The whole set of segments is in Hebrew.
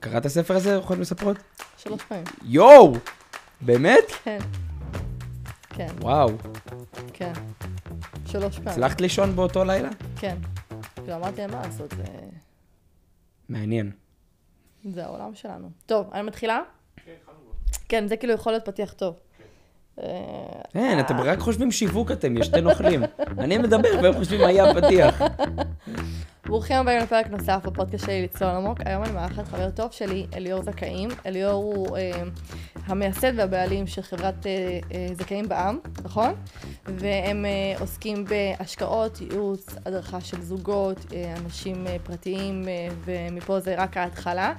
קראת הספר הזה, רוחות מספרות? שלוש פעמים. יואו! באמת? כן. כן, וואו. כן. שלוש פעמים. הצלחת לישון באותו לילה? כן. כאילו, אמרתי להם מה לעשות, זה... מעניין. זה העולם שלנו. טוב, אני מתחילה? כן, זה כאילו יכול להיות פתיח טוב. אה, אין, אתם רק חושבים שיווק אתם, יש שתי נוכלים. אני מדבר והם חושבים מה יהיה הפתיח. ברוכים הבאים לפרק נוסף בפודקאסט שלי לצלול עמוק. היום אני מארחת חבר טוב שלי, אליאור זכאים. אליאור הוא אה, המייסד והבעלים של חברת אה, אה, זכאים בע"מ, נכון? והם אה, עוסקים בהשקעות, ייעוץ, הדרכה של זוגות, אה, אנשים אה, פרטיים, אה, ומפה זה רק ההתחלה.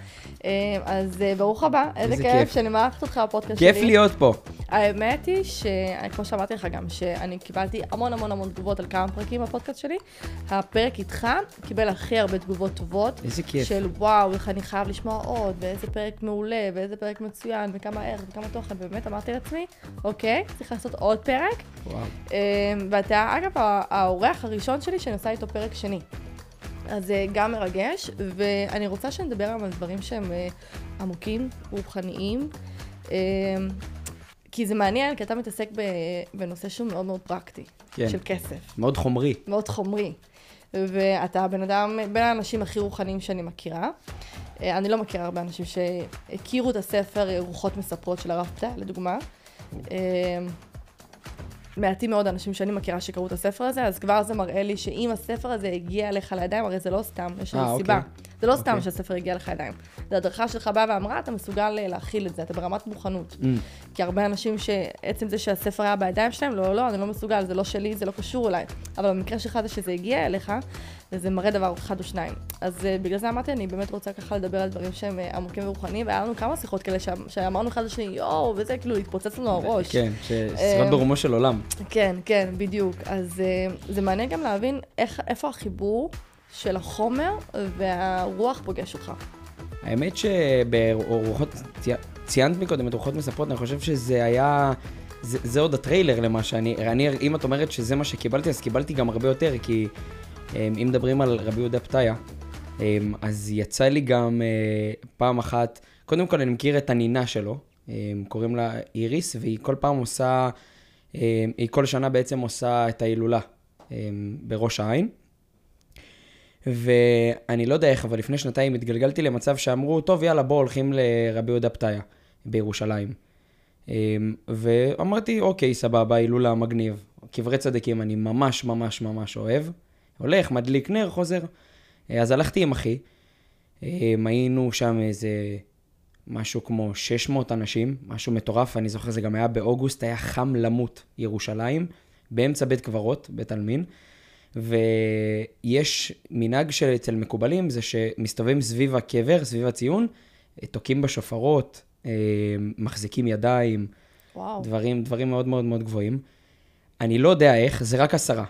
אה, אז אה, ברוך הבא, איזה איזה כיף כיף. שאני מארחת אותך בפודקאסט שלי. כיף להיות פה. האמת היא שכמו שאמרתי לך גם, שאני קיבלתי המון המון המון תגובות על כמה פרקים בפודקאסט שלי. הפרק איתך קיבל הכי הרבה תגובות טובות. איזה כיף. של וואו, איך אני חייב לשמוע עוד, ואיזה פרק מעולה, ואיזה פרק מצוין, וכמה ערך, וכמה תוכן, ובאמת אמרתי לעצמי, אוקיי, צריך לעשות עוד פרק. וואו. אמ, ואתה, אגב, האורח הראשון שלי שאני עושה איתו פרק שני. אז זה גם מרגש, ואני רוצה שנדבר היום על דברים שהם אה, עמוקים, רוחניים. אמ, כי זה מעניין, כי אתה מתעסק בנושא שהוא מאוד מאוד פרקטי, כן. של כסף, מאוד חומרי. מאוד חומרי. ואתה הבן אדם, בין האנשים הכי רוחניים שאני מכירה. אה, אני לא מכירה הרבה אנשים שהכירו את הספר אה, רוחות מספרות של הרב פתא, לדוגמה. מעטים מאוד אנשים שאני מכירה שקראו את הספר הזה, אז כבר זה מראה לי שאם הספר הזה הגיע אליך לידיים, הרי זה לא סתם, יש אה, לנו אוקיי. סיבה. זה לא סתם אוקיי. שהספר הגיע לך לידיים. זה הדרכה שלך באה ואמרה, אתה מסוגל אה, להכיל את זה, אתה ברמת מוכנות. Mm. כי הרבה אנשים שעצם זה שהספר היה בידיים שלהם, לא, לא, אני לא מסוגל, זה לא שלי, זה לא קשור אליי. אבל במקרה שלך זה שזה הגיע אליך, וזה מראה דבר אחד או שניים. אז uh, בגלל זה אמרתי, אני באמת רוצה ככה לדבר על דברים שהם uh, עמוקים ורוחניים, והיה לנו כמה שיחות כאלה שאמ- שאמרנו אחד לשני, יואו, וזה כאילו התפוצץ לנו הראש. כן, ששיחות אמ, ברומו של עולם. כן, כן, בדיוק. אז uh, זה מעניין גם להבין איך, איפה החיבור של החומר והרוח פוגש אותך. האמת שברוחות, צי- ציינת מקודם את רוחות מספרות, אני חושב שזה היה, זה, זה עוד הטריילר למה שאני, אני, אם את אומרת שזה מה שקיבלתי, אז קיבלתי גם הרבה יותר, כי אם מדברים על רבי יהודה פתיה, אמ, אז יצא לי גם אה, פעם אחת, קודם כל אני מכיר את הנינה שלו, אמ, קוראים לה איריס, והיא כל פעם עושה, אמ, היא כל שנה בעצם עושה את ההילולה אמ, בראש העין. ואני לא יודע איך, אבל לפני שנתיים התגלגלתי למצב שאמרו, טוב, יאללה, בואו הולכים לרבי יהודה פתיה בירושלים. אמ, ואמרתי, אוקיי, סבבה, הילולה מגניב. קברי צדיקים אני ממש ממש ממש אוהב. הולך, מדליק נר, חוזר. אה, אז הלכתי עם אחי. אמ, היינו שם איזה משהו כמו 600 אנשים, משהו מטורף, אני זוכר, זה גם היה באוגוסט, היה חם למות, ירושלים, באמצע בית קברות, בית עלמין. ויש מנהג שאצל מקובלים, זה שמסתובבים סביב הקבר, סביב הציון, אה, תוקעים בשופרות, אה, מחזיקים ידיים, וואו. דברים, דברים מאוד מאוד מאוד גבוהים. אני לא יודע איך, זה רק עשרה.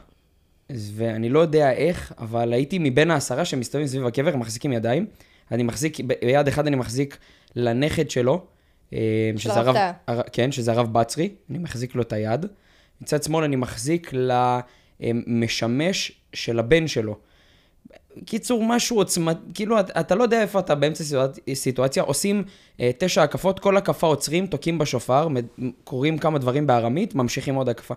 ואני לא יודע איך, אבל הייתי מבין העשרה שמסתובבים סביב הקבר, מחזיקים ידיים. אני מחזיק, ביד אחד אני מחזיק לנכד שלו, אה, שזה הרב. הר- כן, שזה הרב בצרי, אני מחזיק לו את היד. מצד שמאל אני מחזיק למשמש של הבן שלו. קיצור, משהו עוצמת, כאילו, אתה, אתה לא יודע איפה אתה באמצע סיטואצ- סיטואציה, עושים אה, תשע הקפות, כל הקפה עוצרים, תוקעים בשופר, קוראים כמה דברים בארמית, ממשיכים עוד הקפה.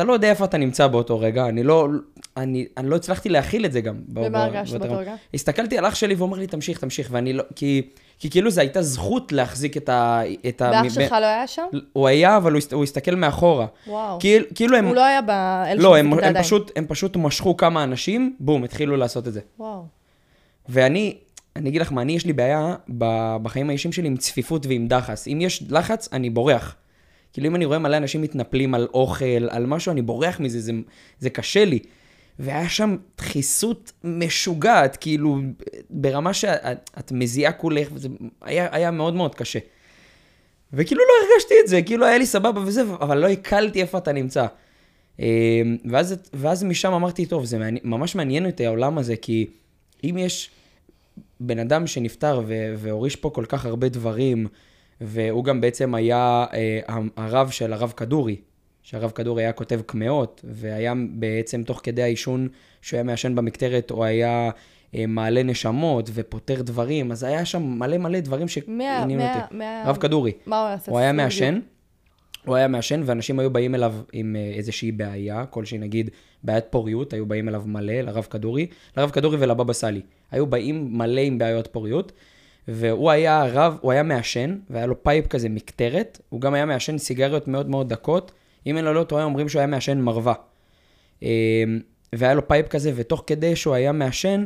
אתה לא יודע איפה אתה נמצא באותו רגע, אני לא, אני, אני לא הצלחתי להכיל את זה גם. ומה הרגשת באותו רגע. הסתכלתי על אח שלי והוא אומר לי, תמשיך, תמשיך, ואני לא, כי, כי כאילו זו הייתה זכות להחזיק את ה... את ה ואח מבין- שלך לא היה שם? הוא היה, אבל הוא, הסת- הוא הסתכל מאחורה. וואו. כאילו, כאילו הם... הוא לא היה באלה לא, הם, הם, הידיים. פשוט, הם פשוט משכו כמה אנשים, בום, התחילו לעשות את זה. וואו. ואני, אני אגיד לך מה, אני, יש לי בעיה בחיים האישיים שלי עם צפיפות ועם דחס. אם יש לחץ, אני בורח. כאילו, אם אני רואה מלא אנשים מתנפלים על אוכל, על משהו, אני בורח מזה, זה, זה קשה לי. והיה שם דחיסות משוגעת, כאילו, ברמה שאת את מזיעה כולך, וזה היה, היה מאוד מאוד קשה. וכאילו לא הרגשתי את זה, כאילו היה לי סבבה וזה, אבל לא הקלתי איפה אתה נמצא. אה, ואז, ואז משם אמרתי, טוב, זה מעניין, ממש מעניין אותי העולם הזה, כי אם יש בן אדם שנפטר והוריש פה כל כך הרבה דברים, והוא גם בעצם היה אה, הרב של הרב כדורי, שהרב כדורי היה כותב קמעות, והיה בעצם תוך כדי העישון שהוא היה מעשן במקטרת, הוא היה אה, מעלה נשמות ופותר דברים, אז היה שם מלא מלא דברים שעניינו מה- אותי. מה- רב כדורי. מה הוא עושה? הוא היה מעשן. הוא היה מעשן, ואנשים היו באים אליו עם אה, איזושהי בעיה, כלשהי נגיד בעיית פוריות, היו באים אליו מלא, לרב כדורי, לרב כדורי ולבבא סאלי. היו באים מלא עם בעיות פוריות, והוא היה רב, הוא היה מעשן, והיה לו pipe כזה מקטרת, הוא גם היה מעשן סיגריות מאוד מאוד דקות, אם אני לא טועה, אומרים שהוא היה מעשן מרווה. אה, והיה לו pipe כזה, ותוך כדי שהוא היה מעשן,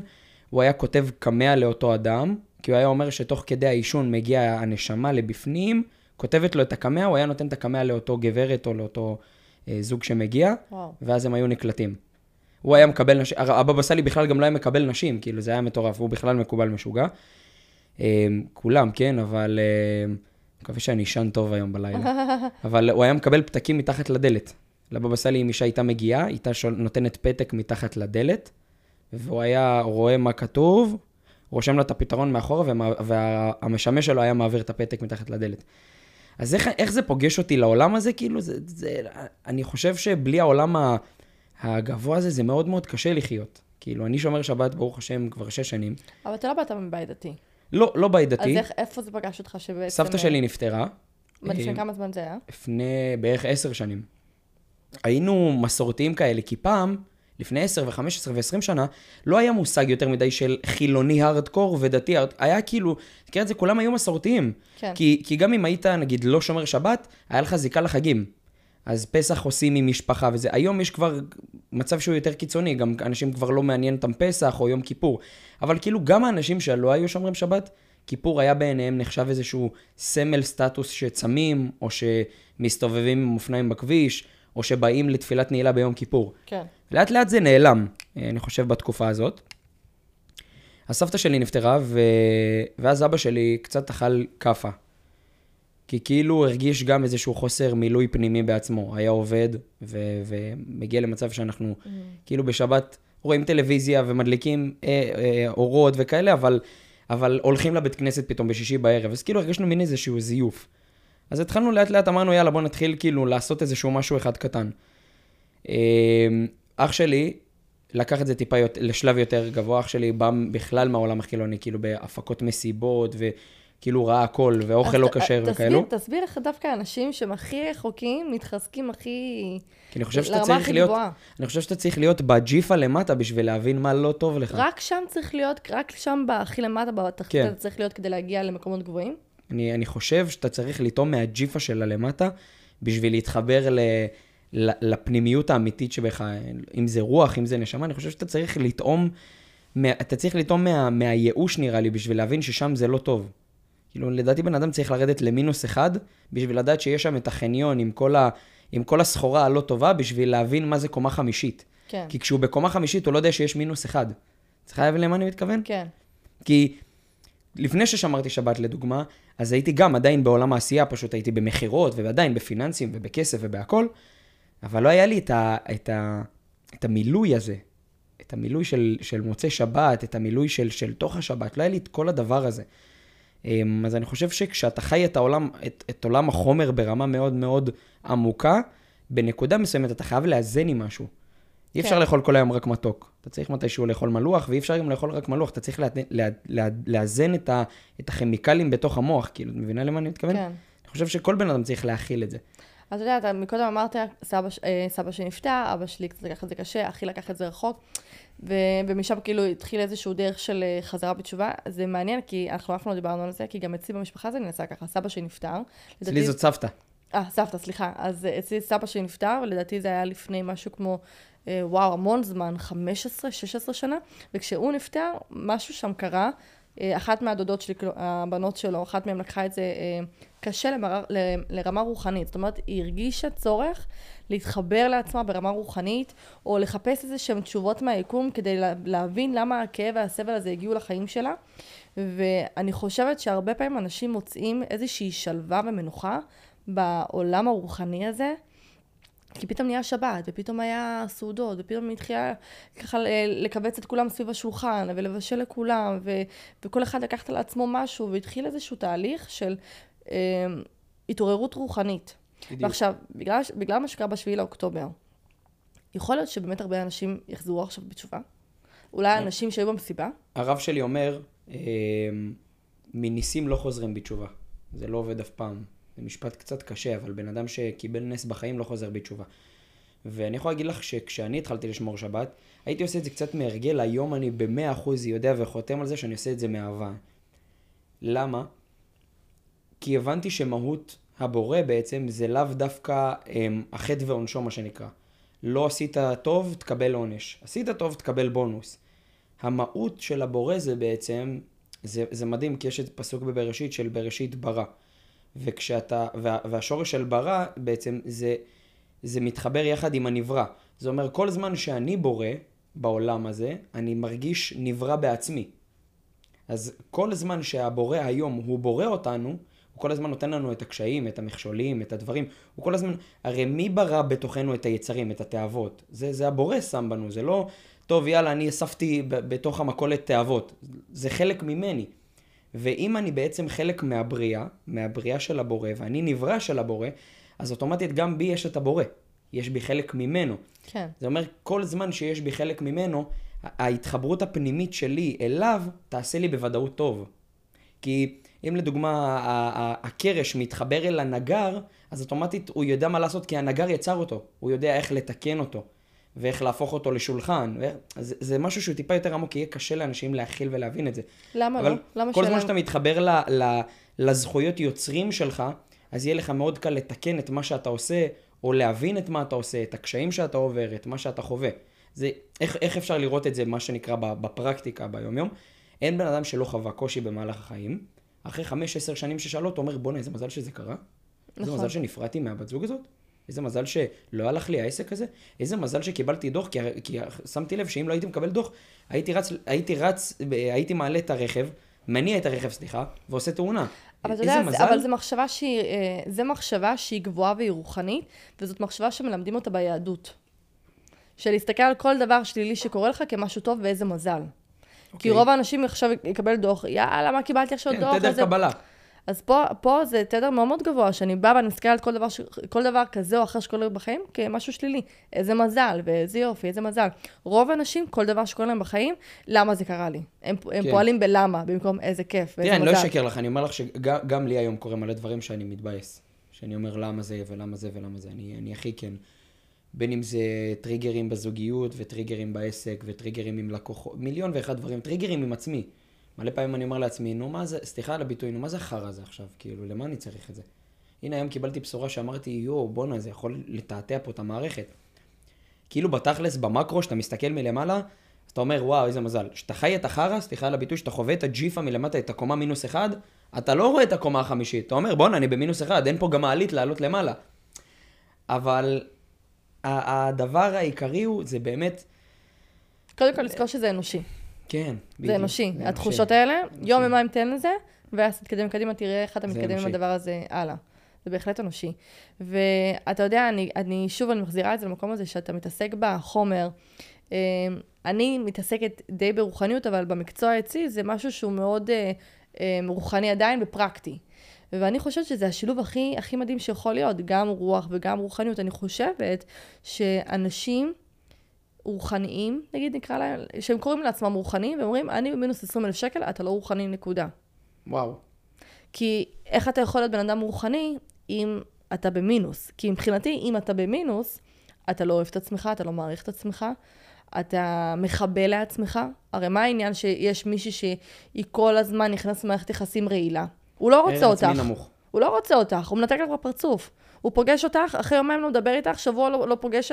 הוא היה כותב קמע לאותו אדם, כי הוא היה אומר שתוך כדי העישון מגיעה הנשמה לבפנים, כותבת לו את הקמע, הוא היה נותן את הקמע לאותו גברת או לאותו אה, זוג שמגיע, וואו. ואז הם היו נקלטים. הוא היה מקבל נשים, הבבא סאלי בכלל גם לא היה מקבל נשים, כאילו זה היה מטורף, הוא בכלל מקובל משוגע. אה, כולם, כן, אבל אה, מקווה שאני אשן טוב היום בלילה. אבל הוא היה מקבל פתקים מתחת לדלת. לבבא סאלי, אם אישה הייתה מגיעה, הייתה נותנת פתק מתחת לדלת, והוא היה רואה מה כתוב, רושם לה את הפתרון מאחורה, והמשמש שלו היה מעביר את הפתק מתחת לדלת. אז איך, איך זה פוגש אותי לעולם הזה? כאילו, זה, זה, אני חושב שבלי העולם הגבוה הזה, זה מאוד מאוד קשה לחיות. כאילו, אני שומר שבת, ברוך השם, כבר שש שנים. אבל אתה לא באת מבית דתי. לא, לא בית אז דתי. איך, איפה זה פגש אותך שבעצם... סבתא שלי נפטרה. מה, לפני אה, כמה זמן זה היה? לפני בערך עשר שנים. היינו מסורתיים כאלה, כי פעם, לפני עשר וחמש עשרה ועשרים שנה, לא היה מושג יותר מדי של חילוני הארדקור ודתי הארד... היה כאילו, תקרא את זה, כולם היו מסורתיים. כן. כי, כי גם אם היית, נגיד, לא שומר שבת, היה לך זיקה לחגים. אז פסח עושים עם משפחה וזה. היום יש כבר מצב שהוא יותר קיצוני, גם אנשים כבר לא מעניין אותם פסח או יום כיפור. אבל כאילו גם האנשים שלא היו שומרים שבת, כיפור היה בעיניהם נחשב איזשהו סמל סטטוס שצמים, או שמסתובבים עם אופניים בכביש, או שבאים לתפילת נעילה ביום כיפור. כן. לאט לאט זה נעלם, אה, אני חושב, בתקופה הזאת. הסבתא שלי נפטרה, ו... ואז אבא שלי קצת אכל כאפה. כי כאילו הרגיש גם איזשהו חוסר מילוי פנימי בעצמו. היה עובד, ו... ומגיע למצב שאנחנו Mm. כאילו בשבת רואים טלוויזיה ומדליקים אה, אה, אורות וכאלה, אבל, אבל הולכים לבית כנסת פתאום בשישי בערב. אז כאילו הרגשנו מין איזשהו זיוף. אז התחלנו לאט לאט, אמרנו, יאללה, בוא נתחיל כאילו לעשות איזשהו משהו אחד קטן. אה, אח שלי לקח את זה טיפה יותר, לשלב יותר גבוה, אח שלי בא בכלל מהעולם החילוני, כאילו בהפקות מסיבות, וכאילו ראה הכל, ואוכל לא כשר תסביר- וכאלו. תסביר איך דווקא האנשים שהם הכי רחוקים, מתחזקים הכי... כי אני חושב שאתה לרמה צריך הכי להיות, גבוהה. אני חושב שאתה צריך להיות בג'יפה למטה בשביל להבין מה לא טוב לך. רק שם צריך להיות, רק שם הכי למטה, בתחתית, כן. אתה צריך להיות כדי להגיע למקומות גבוהים? אני, אני חושב שאתה צריך לטעום מהג'יפה של הלמטה בשביל להתחבר ל, ל, לפנימיות האמיתית שבך, אם זה רוח, אם זה נשמה, אני חושב שאתה צריך לטעום, אתה צריך לטעום מה, מהייאוש נראה לי, בשביל להבין ששם זה לא טוב. כאילו, לדעתי בן אדם צריך לרדת למינוס אחד, בשביל לדעת שיש שם את החניון עם כל, ה, עם כל הסחורה הלא טובה, בשביל להבין מה זה קומה חמישית. כן. כי כשהוא בקומה חמישית, הוא לא יודע שיש מינוס אחד. צריך להבין למה אני מתכוון? כן. כי לפני ששמרתי שבת לדוגמה, אז הייתי גם עדיין בעולם העשייה, פשוט הייתי במכירות ועדיין בפיננסים ובכסף ובהכל, אבל לא היה לי את, ה, את, ה, את המילוי הזה, את המילוי של, של מוצאי שבת, את המילוי של, של תוך השבת, לא היה לי את כל הדבר הזה. אמ, אז אני חושב שכשאתה חי את העולם, את, את עולם החומר ברמה מאוד מאוד עמוקה, בנקודה מסוימת אתה חייב לאזן עם משהו. אי אפשר כן. לאכול כל היום רק מתוק. אתה צריך מתישהו לאכול מלוח, ואי אפשר גם לאכול רק מלוח, אתה צריך לה, לה, לה, לאזן את, ה, את הכימיקלים בתוך המוח, כאילו, את מבינה למה אני מתכוון? כן. אני חושב שכל בן אדם צריך להכיל את זה. אז אתה יודע, אתה מקודם אמרת, סבא, אה, סבא שנפטר, אבא שלי קצת לקח את זה קשה, אחי לקח את זה רחוק, ומשם כאילו התחיל איזשהו דרך של אה, חזרה בתשובה. זה מעניין, כי אנחנו אף פעם לא דיברנו על זה, כי גם אצלי במשפחה זה נעשה ככה, סבא שלי נפטר. אצלי זאת סבתא. אה, סבתא, סליחה. אז אה, אצלי סבא שלי נפטר, ולדעתי זה היה לפני משהו כמו, אה, וואו, המון זמן, 15-16 שנה, וכשהוא נפטר, משהו שם קרה. אה, אחת מהדודות שלי, כאילו, הבנות שלו, אחת מהן לקחה את זה אה, קשה למר, ל- לרמה רוחנית. זאת אומרת, היא הרגישה צורך להתחבר לעצמה ברמה רוחנית, או לחפש איזה שהן תשובות מהיקום כדי לה, להבין למה הכאב והסבל הזה הגיעו לחיים שלה. ואני חושבת שהרבה פעמים אנשים מוצאים איזושהי שלווה ומנוחה בעולם הרוחני הזה. כי פתאום נהיה שבת, ופתאום היה סעודות, ופתאום התחילה ככה לקבץ את כולם סביב השולחן, ולבשל לכולם, ו- וכל אחד לקח על עצמו משהו, והתחיל איזשהו תהליך של אה, התעוררות רוחנית. ועכשיו, בגלל, בגלל מה שקרה בשביעי לאוקטובר, יכול להיות שבאמת הרבה אנשים יחזרו עכשיו בתשובה? אולי אנשים שהיו במסיבה? הרב שלי אומר, אה, מניסים לא חוזרים בתשובה. זה לא עובד אף פעם. זה משפט קצת קשה, אבל בן אדם שקיבל נס בחיים לא חוזר בתשובה. ואני יכול להגיד לך שכשאני התחלתי לשמור שבת, הייתי עושה את זה קצת מהרגל, היום אני במאה אחוז יודע וחותם על זה שאני עושה את זה מאהבה. למה? כי הבנתי שמהות הבורא בעצם זה לאו דווקא הם, החטא ועונשו מה שנקרא. לא עשית טוב, תקבל עונש. עשית טוב, תקבל בונוס. המהות של הבורא זה בעצם, זה, זה מדהים, כי יש את פסוק בבראשית של בראשית ברא. וכשאתה, וה, והשורש של ברא בעצם זה, זה מתחבר יחד עם הנברא. זה אומר, כל זמן שאני בורא בעולם הזה, אני מרגיש נברא בעצמי. אז כל זמן שהבורא היום הוא בורא אותנו, הוא כל הזמן נותן לנו את הקשיים, את המכשולים, את הדברים. הוא כל הזמן, הרי מי ברא בתוכנו את היצרים, את התאוות? זה, זה הבורא שם בנו, זה לא, טוב יאללה, אני אספתי בתוך המכולת תאוות. זה חלק ממני. ואם אני בעצם חלק מהבריאה, מהבריאה של הבורא, ואני נברא של הבורא, אז אוטומטית גם בי יש את הבורא. יש בי חלק ממנו. כן. זה אומר, כל זמן שיש בי חלק ממנו, ההתחברות הפנימית שלי אליו תעשה לי בוודאות טוב. כי אם לדוגמה הקרש מתחבר אל הנגר, אז אוטומטית הוא יודע מה לעשות, כי הנגר יצר אותו. הוא יודע איך לתקן אותו, ואיך להפוך אותו לשולחן. ו... זה, זה משהו שהוא טיפה יותר עמוק, יהיה קשה לאנשים להכיל ולהבין את זה. למה אבל לא? למה כל? זמן שאתה מתחבר ל, ל, לזכויות יוצרים שלך, אז יהיה לך מאוד קל לתקן את מה שאתה עושה, או להבין את מה אתה עושה, את הקשיים שאתה עובר, את מה שאתה חווה. זה, איך, איך אפשר לראות את זה, מה שנקרא, בפרקטיקה, ביומיום? אין בן אדם שלא חווה קושי במהלך החיים. אחרי חמש, עשר שנים ששאלו אותו, אומר, בואנה, איזה מזל שזה קרה. איזה נכון. מזל שנפרדתי מהבת זוג הזאת. איזה מזל שלא הלך לי העסק הזה. איזה מזל שקיבלתי דוח, כי, כי שמתי לב שאם לא הייתי מקבל דוח, הייתי רץ, הייתי רץ, הייתי מעלה את הרכב, מניע את הרכב, סליחה, ועושה תאונה. אבל אתה איזה יודע, מזל. זה, אבל זו מחשבה שהיא, אה, זה מחשבה שהיא גבוהה והיא רוחנית, וזאת מחשבה שמלמדים אותה ביהדות. של להסתכל על כל דבר שלילי שקורה לך כמשהו טוב ואיזה מזל. כי אוקיי. רוב האנשים עכשיו יקבל דוח, יאללה, מה קיבלתי עכשיו דוח? כן, תדר איזה-" קבלה. אז פה, פה זה תדר מאוד מאוד גבוה, שאני באה ואני מסתכלת על כל דבר, ש... כל דבר כזה או אחר שקורה בחיים כמשהו שלילי. איזה מזל, ואיזה יופי, איזה מזל. רוב האנשים, כל דבר שקורה להם בחיים, למה זה קרה לי? הם, הם כן. פועלים בלמה, במקום איזה כיף, ואיזה תראה, אני מזל. לא אשקר לך, אני אומר לך שגם גם לי היום קורה מלא דברים שאני מתבאס. שאני אומר למה זה ולמה זה ולמה זה. אני, אני הכי כן. בין אם זה טריגרים בזוגיות, וטריגרים בעסק, וטריגרים עם לקוחות, מיליון ואחד דברים, טריגרים עם עצמי. מלא פעמים אני אומר לעצמי, נו מה זה, סליחה על הביטוי, נו מה זה החרא הזה עכשיו, כאילו, למה אני צריך את זה? הנה היום קיבלתי בשורה שאמרתי, יואו, בואנה, זה יכול לתעתע פה את המערכת. כאילו בתכלס, במקרו, שאתה מסתכל מלמעלה, אז אתה אומר, וואו, איזה מזל. כשאתה חי את החרא, סליחה על הביטוי, שאתה חווה את הג'יפה מלמטה, את הקומה מינוס אחד, אתה לא רואה את הקומה החמישית. אתה אומר, בואנה, אני במינוס אחד, אין פה גם מעלית לעלות למעלה. אבל הדבר העיקרי הוא, זה באמת, קודם כל לזכור שזה אנושי. כן, זה אנושי. התחושות האלה, יום יומיים תן לזה, ואז תתקדם קדימה, תראה איך אתה מתקדם עם. הדבר הזה הלאה. זה בהחלט אנושי. ואתה יודע, אני, אני שוב, אני מחזירה את זה למקום הזה שאתה מתעסק בחומר. אה, אני מתעסקת די ברוחניות, אבל במקצוע אצלי זה משהו שהוא מאוד אה, אה, רוחני עדיין ופרקטי. ואני חושבת שזה השילוב הכי, הכי מדהים שיכול להיות, גם רוח וגם רוחניות. אני חושבת שאנשים רוחניים, נגיד נקרא להם, שהם קוראים לעצמם רוחניים, ואומרים, אני במינוס 20 אלף שקל, אתה לא רוחני, נקודה. וואו. כי איך אתה יכול להיות בן אדם רוחני אם אתה במינוס? כי מבחינתי, אם אתה במינוס, אתה לא אוהב את עצמך, אתה לא מעריך את עצמך, אתה מכבה לעצמך. הרי מה העניין שיש מישהי שהיא כל הזמן נכנסת למערכת יחסים רעילה? הוא לא רוצה ערך עצמי אותך. נמוך. הוא לא רוצה אותך, הוא מנתק לך בפרצוף. הוא פוגש אותך, אחרי יומיים לא מדבר איתך, שבוע לא, לא פוגש,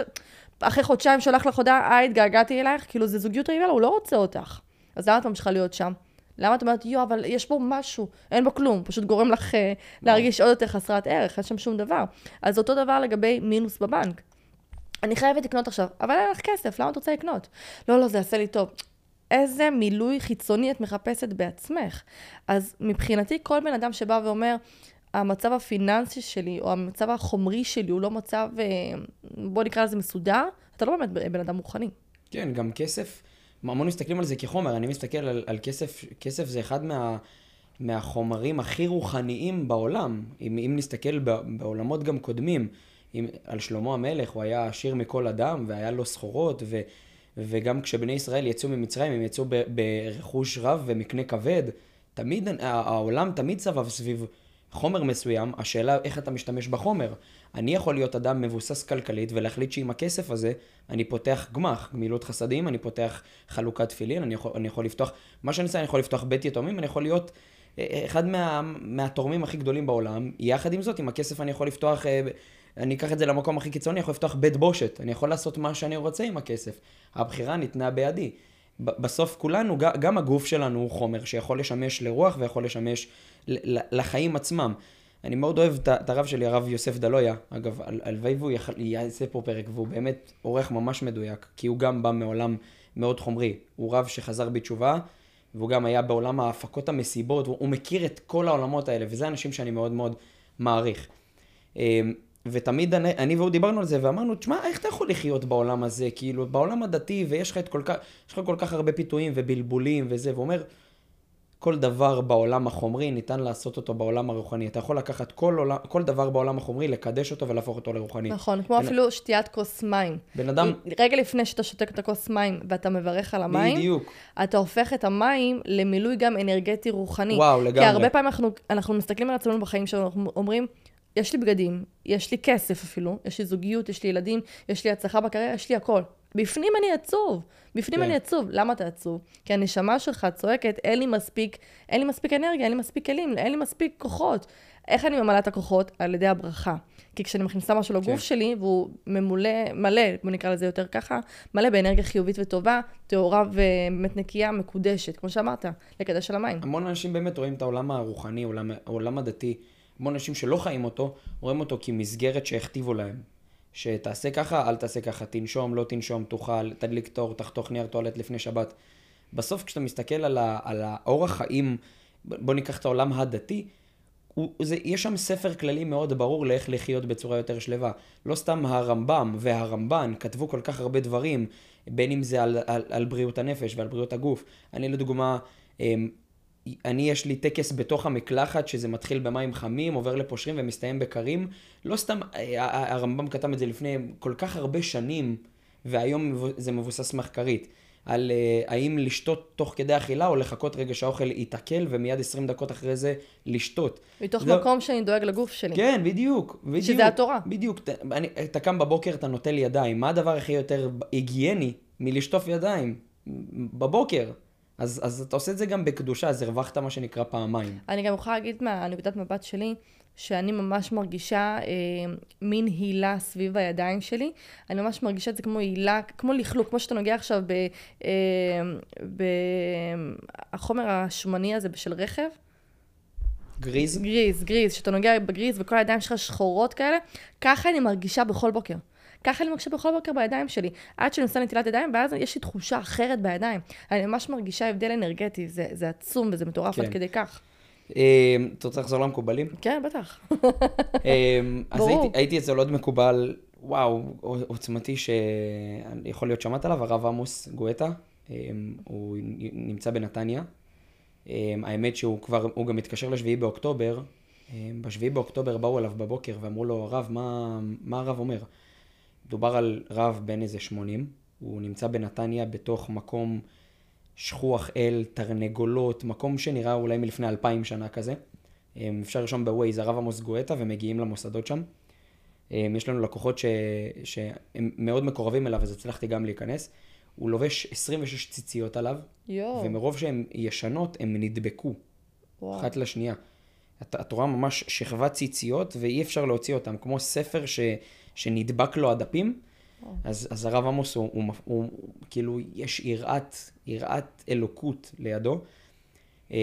אחרי חודשיים שולח לך הודעה, היי, התגעגעתי אלייך, כאילו זה זוגיות רעילה, הוא לא רוצה אותך. אז למה את ממשיכה להיות שם? למה את אומרת, יואו, אבל יש בו משהו, אין בו כלום, פשוט גורם לך אה, להרגיש עוד יותר חסרת ערך, אין שם שום דבר. אז אותו דבר לגבי מינוס בבנק. אני חייבת לקנות עכשיו, אבל אין לך כסף, למה את רוצה לקנות? לא, לא, זה יעשה לי טוב. איזה מילוי חיצוני את מחפשת בעצמך. אז מבחינתי, כל בן אדם שבא ואומר, המצב הפיננסי שלי, או המצב החומרי שלי, הוא לא מצב, אה, בוא נקרא לזה מסודר, אתה לא באמת בן אדם רוחני. כן, גם כסף, המון מסתכלים על זה כחומר, אני מסתכל על, על כסף, כסף זה אחד מה, מהחומרים הכי רוחניים בעולם. אם, אם נסתכל בעולמות גם קודמים, אם, על שלמה המלך, הוא היה עשיר מכל אדם, והיה לו סחורות, ו, וגם כשבני ישראל יצאו ממצרים, הם יצאו ברכוש רב ומקנה כבד. תמיד, העולם תמיד סבב סביב חומר מסוים, השאלה איך אתה משתמש בחומר. אני יכול להיות אדם מבוסס כלכלית ולהחליט שעם הכסף הזה אני פותח גמ"ח, גמילות חסדים, אני פותח חלוקת תפילין, אני יכול, אני יכול לפתוח, מה שאני עושה, אני יכול לפתוח בית יתומים, אני יכול להיות אה, אה, אחד מה, מהתורמים הכי גדולים בעולם. יחד עם זאת, עם הכסף אני יכול לפתוח, אה, אני אקח את זה למקום הכי קיצוני, אני יכול לפתוח בית בושת, אני יכול לעשות מה שאני רוצה עם הכסף. הבחירה ניתנה בידי. בסוף כולנו, גם הגוף שלנו הוא חומר שיכול לשמש לרוח ויכול לשמש לחיים עצמם. אני מאוד אוהב את הרב שלי, הרב יוסף דלויה. אגב, הלוואי והוא יעשה פה פרק, והוא באמת עורך ממש מדויק, כי הוא גם בא מעולם מאוד חומרי. הוא רב שחזר בתשובה, והוא גם היה בעולם ההפקות המסיבות, הוא מכיר את כל העולמות האלה, וזה אנשים שאני מאוד מאוד מעריך. ותמיד אני, אני והוא דיברנו על זה, ואמרנו, תשמע, איך אתה יכול לחיות בעולם הזה? כאילו, בעולם הדתי, ויש לך את כל כך, יש לך כל כך הרבה פיתויים ובלבולים וזה, והוא אומר, כל דבר בעולם החומרי ניתן לעשות אותו בעולם הרוחני. אתה יכול לקחת כל, עולם, כל דבר בעולם החומרי, לקדש אותו ולהפוך אותו לרוחני. נכון, כמו בן... אפילו שתיית כוס מים. בן אדם... רגע לפני שאתה שותק את הכוס מים ואתה מברך על המים, בדיוק. אתה הופך את המים למילוי גם אנרגטי רוחני. וואו, לגמרי. כי הרבה פעמים אנחנו, אנחנו מסתכלים על עצמנו בחיים שלנו, אנחנו אומרים, יש לי בגדים, יש לי כסף אפילו, יש לי זוגיות, יש לי ילדים, יש לי הצלחה בקריירה, יש לי הכל. בפנים אני עצוב. בפנים כן. אני עצוב. למה אתה עצוב? כי הנשמה שלך צועקת, אין לי מספיק, אין לי מספיק אנרגיה, אין לי מספיק כלים, אין לי מספיק כוחות. איך אני ממלאה את הכוחות? על ידי הברכה. כי כשאני מכניסה משהו לגוף כן. שלי, והוא ממולא, מלא, בוא נקרא לזה יותר ככה, מלא באנרגיה חיובית וטובה, טהורה ובאמת נקייה, מקודשת, כמו שאמרת, לקדש על המים. המון אנשים באמת רואים את העולם הרוחני, העולם, העולם הדתי, המון אנשים שלא חיים אותו, רואים אותו כמסגרת שהכתיבו להם. שתעשה ככה, אל תעשה ככה, תנשום, לא תנשום, תאכל, תדליק תור, תחתוך נייר טואלט לפני שבת. בסוף כשאתה מסתכל על, ה, על האורח חיים, בוא ניקח את העולם הדתי, הוא, זה, יש שם ספר כללי מאוד ברור לאיך לחיות בצורה יותר שלווה. לא סתם הרמב"ם והרמב"ן כתבו כל כך הרבה דברים, בין אם זה על, על, על בריאות הנפש ועל בריאות הגוף. אני לדוגמה, אמ, אני, יש לי טקס בתוך המקלחת, שזה מתחיל במים חמים, עובר לפושרים ומסתיים בקרים. לא סתם, אה, הרמב"ם כתב את זה לפני כל כך הרבה שנים, והיום זה מבוסס מחקרית. על uh, האם לשתות תוך כדי אכילה, או לחכות רגע שהאוכל ייתקל, ומיד 20 דקות אחרי זה לשתות. מתוך זה... מקום שאני דואג לגוף שלי. כן, בדיוק. בדיוק שזה התורה. בדיוק. אני, אתה קם בבוקר, אתה נוטל ידיים. מה הדבר הכי יותר היגייני מלשטוף ידיים? בבוקר. אז, אז אתה עושה את זה גם בקדושה, אז הרווחת מה שנקרא פעמיים. אני גם יכולה להגיד מהנקודת מבט שלי, שאני ממש מרגישה אה, מין הילה סביב הידיים שלי. אני ממש מרגישה את זה כמו הילה, כמו לכלוך, כמו שאתה נוגע עכשיו בחומר אה, השומני הזה של רכב. גריז? גריז, גריז, שאתה נוגע בגריז וכל הידיים שלך שחורות כאלה, ככה אני מרגישה בכל בוקר. ככה אני מרגישה בכל בוקר בידיים שלי. עד שאני עושה נטילת ידיים, ואז יש לי תחושה אחרת בידיים. אני ממש מרגישה הבדל אנרגטי, זה, זה עצום וזה מטורף כן. עד כדי כך. אמ, אתה רוצה לחזור למקובלים? כן, בטח. אמ, אז הייתי, אצל עוד מקובל, וואו, עוצמתי, שיכול להיות שמעת עליו, הרב עמוס גואטה. אמ, הוא נמצא בנתניה. האמת שהוא כבר, הוא גם מתקשר לשביעי באוקטובר. בשביעי באוקטובר באו אליו בבוקר ואמרו לו, הרב, מה, מה הרב אומר? מדובר על רב בן איזה 80, הוא נמצא בנתניה בתוך מקום שכוח אל, תרנגולות, מקום שנראה אולי מלפני אלפיים שנה כזה. אפשר לרשום בווייז הרב עמוס גואטה ומגיעים למוסדות שם. יש לנו לקוחות ש... שהם מאוד מקורבים אליו, אז הצלחתי גם להיכנס. הוא לובש 26 ציציות עליו, יו. ומרוב שהן ישנות, הן נדבקו. וואו. אחת לשנייה. את, את רואה ממש שכבת ציציות, ואי אפשר להוציא אותן, כמו ספר ש... שנדבק לו הדפים, אז, אז הרב עמוס הוא, הוא, הוא, הוא, כאילו, יש יראת, יראת אלוקות לידו. אמ,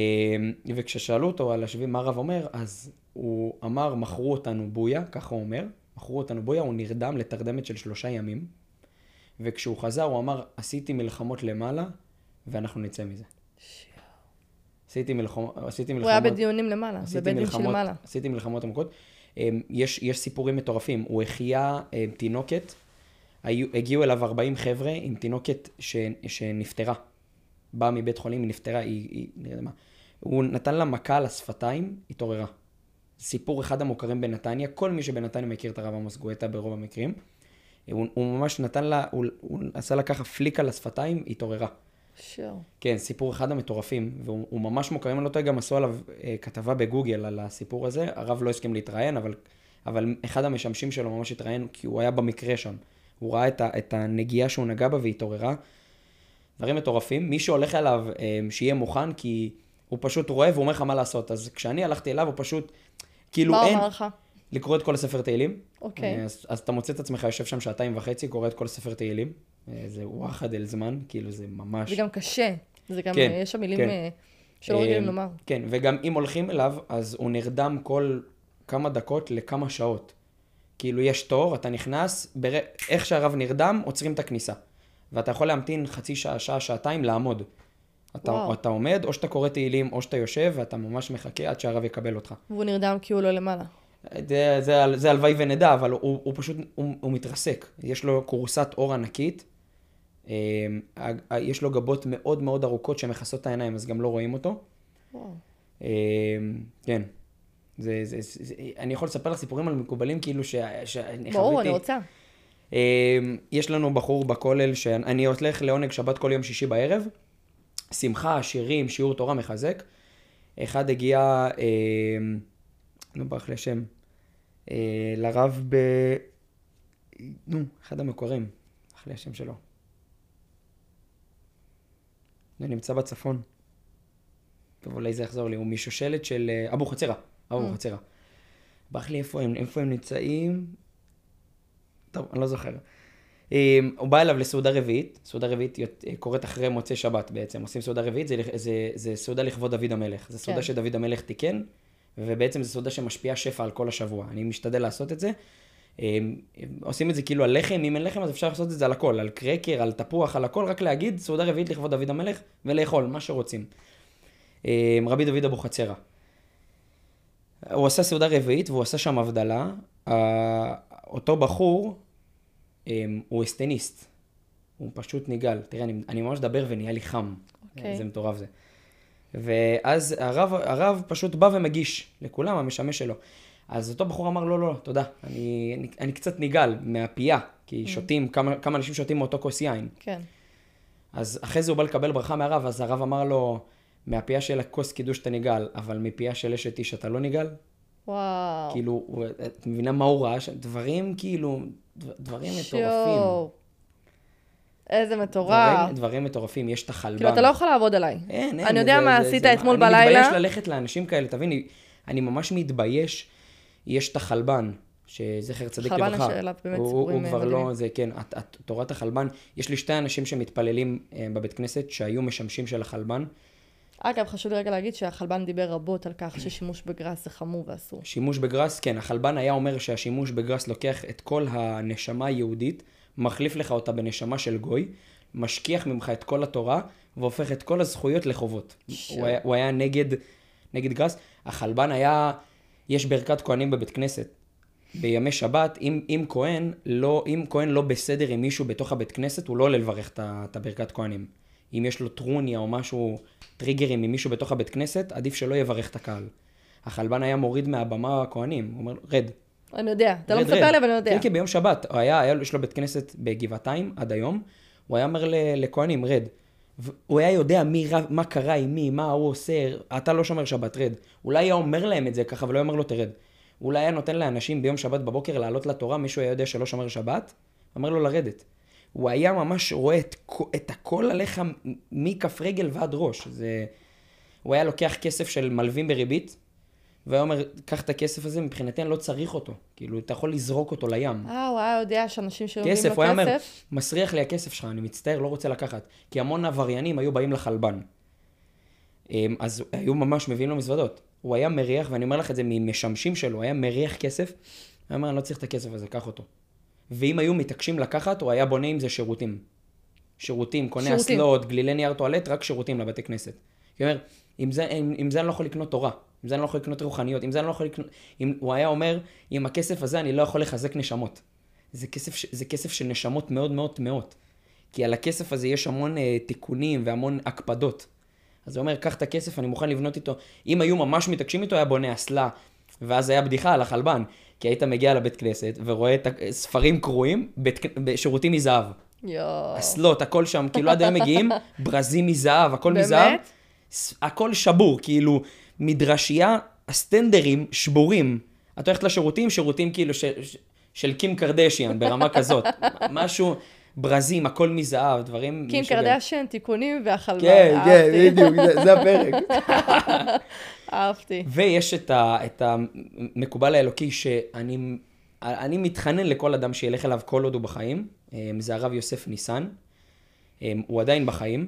וכששאלו אותו על השביעי מה הרב אומר, אז הוא אמר, מכרו אותנו בויה, ככה הוא אומר, מכרו אותנו בויה, הוא נרדם לתרדמת של שלושה ימים. וכשהוא חזר, הוא אמר, עשיתי מלחמות למעלה, ואנחנו נצא מזה. עשיתי, מלחמ... עשיתי מלחמות... הוא היה בדיונים למעלה, בבית דין של למעלה. עשיתי מלחמות עמוקות. אמ, יש, יש סיפורים מטורפים. הוא החיה אמ, תינוקת, היו, הגיעו אליו 40 חבר'ה עם תינוקת ש, שנפטרה. באה מבית חולים, היא נפטרה, היא, היא, מה. הוא נתן לה מכה על השפתיים, התעוררה. סיפור אחד המוכרים בנתניה, כל מי שבנתניה מכיר את הרב עמוס גואטה ברוב המקרים. הוא, הוא ממש נתן לה, הוא, הוא עשה לה ככה פליק על השפתיים, התעוררה. שואו. כן, סיפור אחד המטורפים, והוא הוא ממש מוכר, אם אני לא טועה, גם עשו עליו אה, כתבה בגוגל על הסיפור הזה, הרב לא הסכים להתראיין, אבל, אבל אחד המשמשים שלו ממש התראיין, כי הוא היה במקרה שם. הוא ראה את, ה, את הנגיעה שהוא נגע בה והתעוררה. דברים מטורפים. מי שהולך אליו, אה, שיהיה מוכן, כי הוא פשוט רואה והוא אומר לך מה לעשות. אז כשאני הלכתי אליו, הוא פשוט, כאילו מה הוא אין, אמר לך? לקרוא את כל הספר תהילים. אוקיי. אה, אז, אז אתה מוצא את עצמך יושב שם שעתיים וחצי, קורא את כל הספר תהילים. אה, זה וואחד אל זמן, כאילו זה ממש... זה גם קשה. זה גם, כן, אה, יש שם מילים כן. אה, שלא רגילים לומר. כן, וגם אם הולכים אליו, אז הוא נרדם כל כמה דקות לכמה שעות. כאילו יש תור, אתה נכנס, בר... איך שהרב נרדם, עוצרים את הכניסה. ואתה יכול להמתין חצי שעה, שעה, שעתיים, לעמוד. אתה, וואו. אתה עומד, או שאתה קורא תהילים, או שאתה יושב, ואתה ממש מחכה עד שהרב יקבל אותך. והוא נרדם כי הוא לא למעלה. זה, הלוואי ונדע, אבל הוא, הוא פשוט, הוא, הוא מתרסק. יש לו כורסת אור ענקית, יש לו גבות מאוד מאוד ארוכות שמכסות את העיניים, אז גם לא רואים אותו. אה, כן. זה, זה, זה, אני יכול לספר לך סיפורים על מקובלים, כאילו ש, שאני ברור, חוויתי. אני רוצה. אה, יש לנו בחור בכולל שאני הולך לעונג שבת כל יום שישי בערב. שמחה, שירים, שיעור תורה מחזק. אחד הגיע, אה, לא ברח לי השם, אה, לרב ב... נו, אחד המקורים, ברח לי השם שלו. זה נמצא בצפון. טוב, אולי זה יחזור לי, הוא משושלת של אה, אבו חצירה, אבו Mm. חצירה. ברח לי איפה הם, איפה הם נמצאים. טוב, אני לא זוכר. אה, הוא בא אליו לסעודה רביעית, סעודה רביעית אה, קורית אחרי מוצאי שבת בעצם, עושים סעודה רביעית, זה, זה, זה סעודה לכבוד דוד המלך. זה סעודה כן. שדוד המלך תיקן, ובעצם זו סעודה שמשפיעה שפע על כל השבוע. אני משתדל לעשות את זה. אה, עושים את זה כאילו על לחם, אם אין לחם אז אפשר לעשות את זה על הכל, על קרקר, על תפוח, על הכל, רק להגיד סעודה רביעית לכבוד דוד המלך, ולאכול, מה שרוצים. אה, רבי דוד אבוחצירא. הוא עשה סעודה רביעית והוא עשה שם הבדלה. אותו בחור, אה, הוא אסטניסט. הוא פשוט נגעל. תראה, אני, אני ממש מדבר ונהיה לי חם. אוקיי. זה מטורף זה. ואז הרב, הרב פשוט בא ומגיש לכולם, המשמש שלו. אז אותו בחור אמר, לא, לא, תודה, אני, אני, אני קצת נגעל מהפייה, כי שותים, כמה, כמה אנשים שותים מאותו כוס יין. כן. אז אחרי זה הוא בא לקבל ברכה מהרב, אז הרב אמר לו, מהפייה של הכוס קידוש אתה נגעל, אבל מפייה של אשת איש אתה לא נגעל? וואו. כאילו, הוא- את מבינה מה הוא ראה? דברים כאילו, דבר- דברים מטורפים. שיואו. איזה מטורף. דברים, דברים מטורפים, יש את החלבן. כאילו, אתה לא יכול לעבוד עליי. אין, אין. אני יודע זה- מה זה- עשית זה- אתמול אני בלילה. מתבייש ללכת לאנשים כאלה, תביני, אני ממש מתבייש. יש את החלבן, שזכר צדיק חלבן לברכה. שעליו באמת הוא- סיפורים, הוא אה, כבר. לא, זה כן, את- את- תורת החלבן. יש לי שתי אנשים שמתפללים אה, בבית כנסת, שהיו משמשים של החלבן. אגב, חשוב לי רגע להגיד שהחלבן דיבר רבות על כך ששימוש בגראס זה חמור ואסור. שימוש בגראס, כן, החלבן היה אומר שהשימוש בגראס לוקח את כל הנשמה היהודית, מחליף לך אותה בנשמה של גוי, משכיח ממך את כל התורה, והופך את כל הזכויות לחובות. שו. הוא היה, הוא היה נגד, נגד גראס. החלבן היה, יש ברכת כהנים בבית כנסת. בימי שבת, אם, אם כהן לא, אם כהן לא בסדר עם מישהו בתוך הבית כנסת, הוא לא עולה לברך את הברכת כהנים. אם יש לו טרוניה או משהו, טריגרים עם מישהו בתוך הבית כנסת, עדיף שלא יברך את הקהל. החלבן היה מוריד מהבמה הכהנים, הוא אומר, רד. אני יודע. אתה לא מספר רד." לי, אבל אני יודע. כן, כן, ביום שבת. היה, היה, יש לו בית כנסת בגבעתיים עד היום, הוא היה אומר לכהנים, רד. הוא היה יודע מי, מה קרה עם מי, מה הוא עושה, אתה לא שומר שבת, רד. אולי היה אומר להם את זה ככה, ולא אומר לו, תרד. אולי היה נותן לאנשים ביום שבת בבוקר לעלות לתורה, מישהו היה יודע שלא שומר שבת, אומר לו לרדת. הוא היה ממש רואה את, את הכל עליך מכף רגל ועד ראש. זה... הוא היה לוקח כסף של מלווים בריבית, והיה אומר, קח את הכסף הזה, מבחינתי אני לא צריך אותו. כאילו, אתה יכול לזרוק אותו לים. אה, הוא היה יודע שאנשים כסף, לו הוא היה אומר, כסף, מסריח לי הכסף שלך, אני מצטער, לא רוצה לקחת. כי המון עבריינים היו באים לחלבן. אמ, אז היו ממש מביאים לו מזוודות. הוא היה מריח, ואני אומר לך את זה ממשמשים שלו, הוא היה מריח כסף, הוא אומר, אני לא צריך את הכסף הזה, קח אותו. ואם היו מתעקשים לקחת, הוא היה בונה עם זה שירותים. שירותים, קונה. אסלות, גלילי נייר טואלט, רק שירותים לבתי כנסת. הוא אומר, עם זה, עם, עם זה אני לא יכול לקנות תורה, עם זה אני לא יכול לקנות רוחניות, עם זה אני לא יכול לקנות... עם, הוא היה אומר, עם הכסף הזה אני לא יכול לחזק נשמות. זה כסף, זה כסף של נשמות מאוד מאוד טמאות. כי על הכסף הזה יש המון אה, תיקונים והמון הקפדות. אז הוא אומר, קח את הכסף, אני מוכן לבנות איתו. אם היו ממש מתעקשים איתו, היה בונה אסלה, ואז היה בדיחה על החלבן. כי היית מגיע לבית כנסת ורואה את הספרים קרועים בשירותים מזהב. יואו. אסלות, הכל שם, כאילו עד היום מגיעים, ברזים מזהב, הכל באמת? מזהב. ס- הכל שבור, כאילו, מדרשייה, הסטנדרים שבורים. את הולכת לשירותים, שירותים כאילו ש, ש, של קים קרדשיאן, ברמה כזאת. משהו, ברזים, הכל מזהב, דברים... קים. קרדשן, תיקונים והחלבה. כן, כן. בדיוק, זה, זה הפרק. אהבתי. ויש את, ה, את המקובל האלוקי שאני אני מתחנן לכל אדם שילך אליו כל עוד הוא בחיים, אה, זה הרב יוסף ניסן, אה, הוא עדיין בחיים,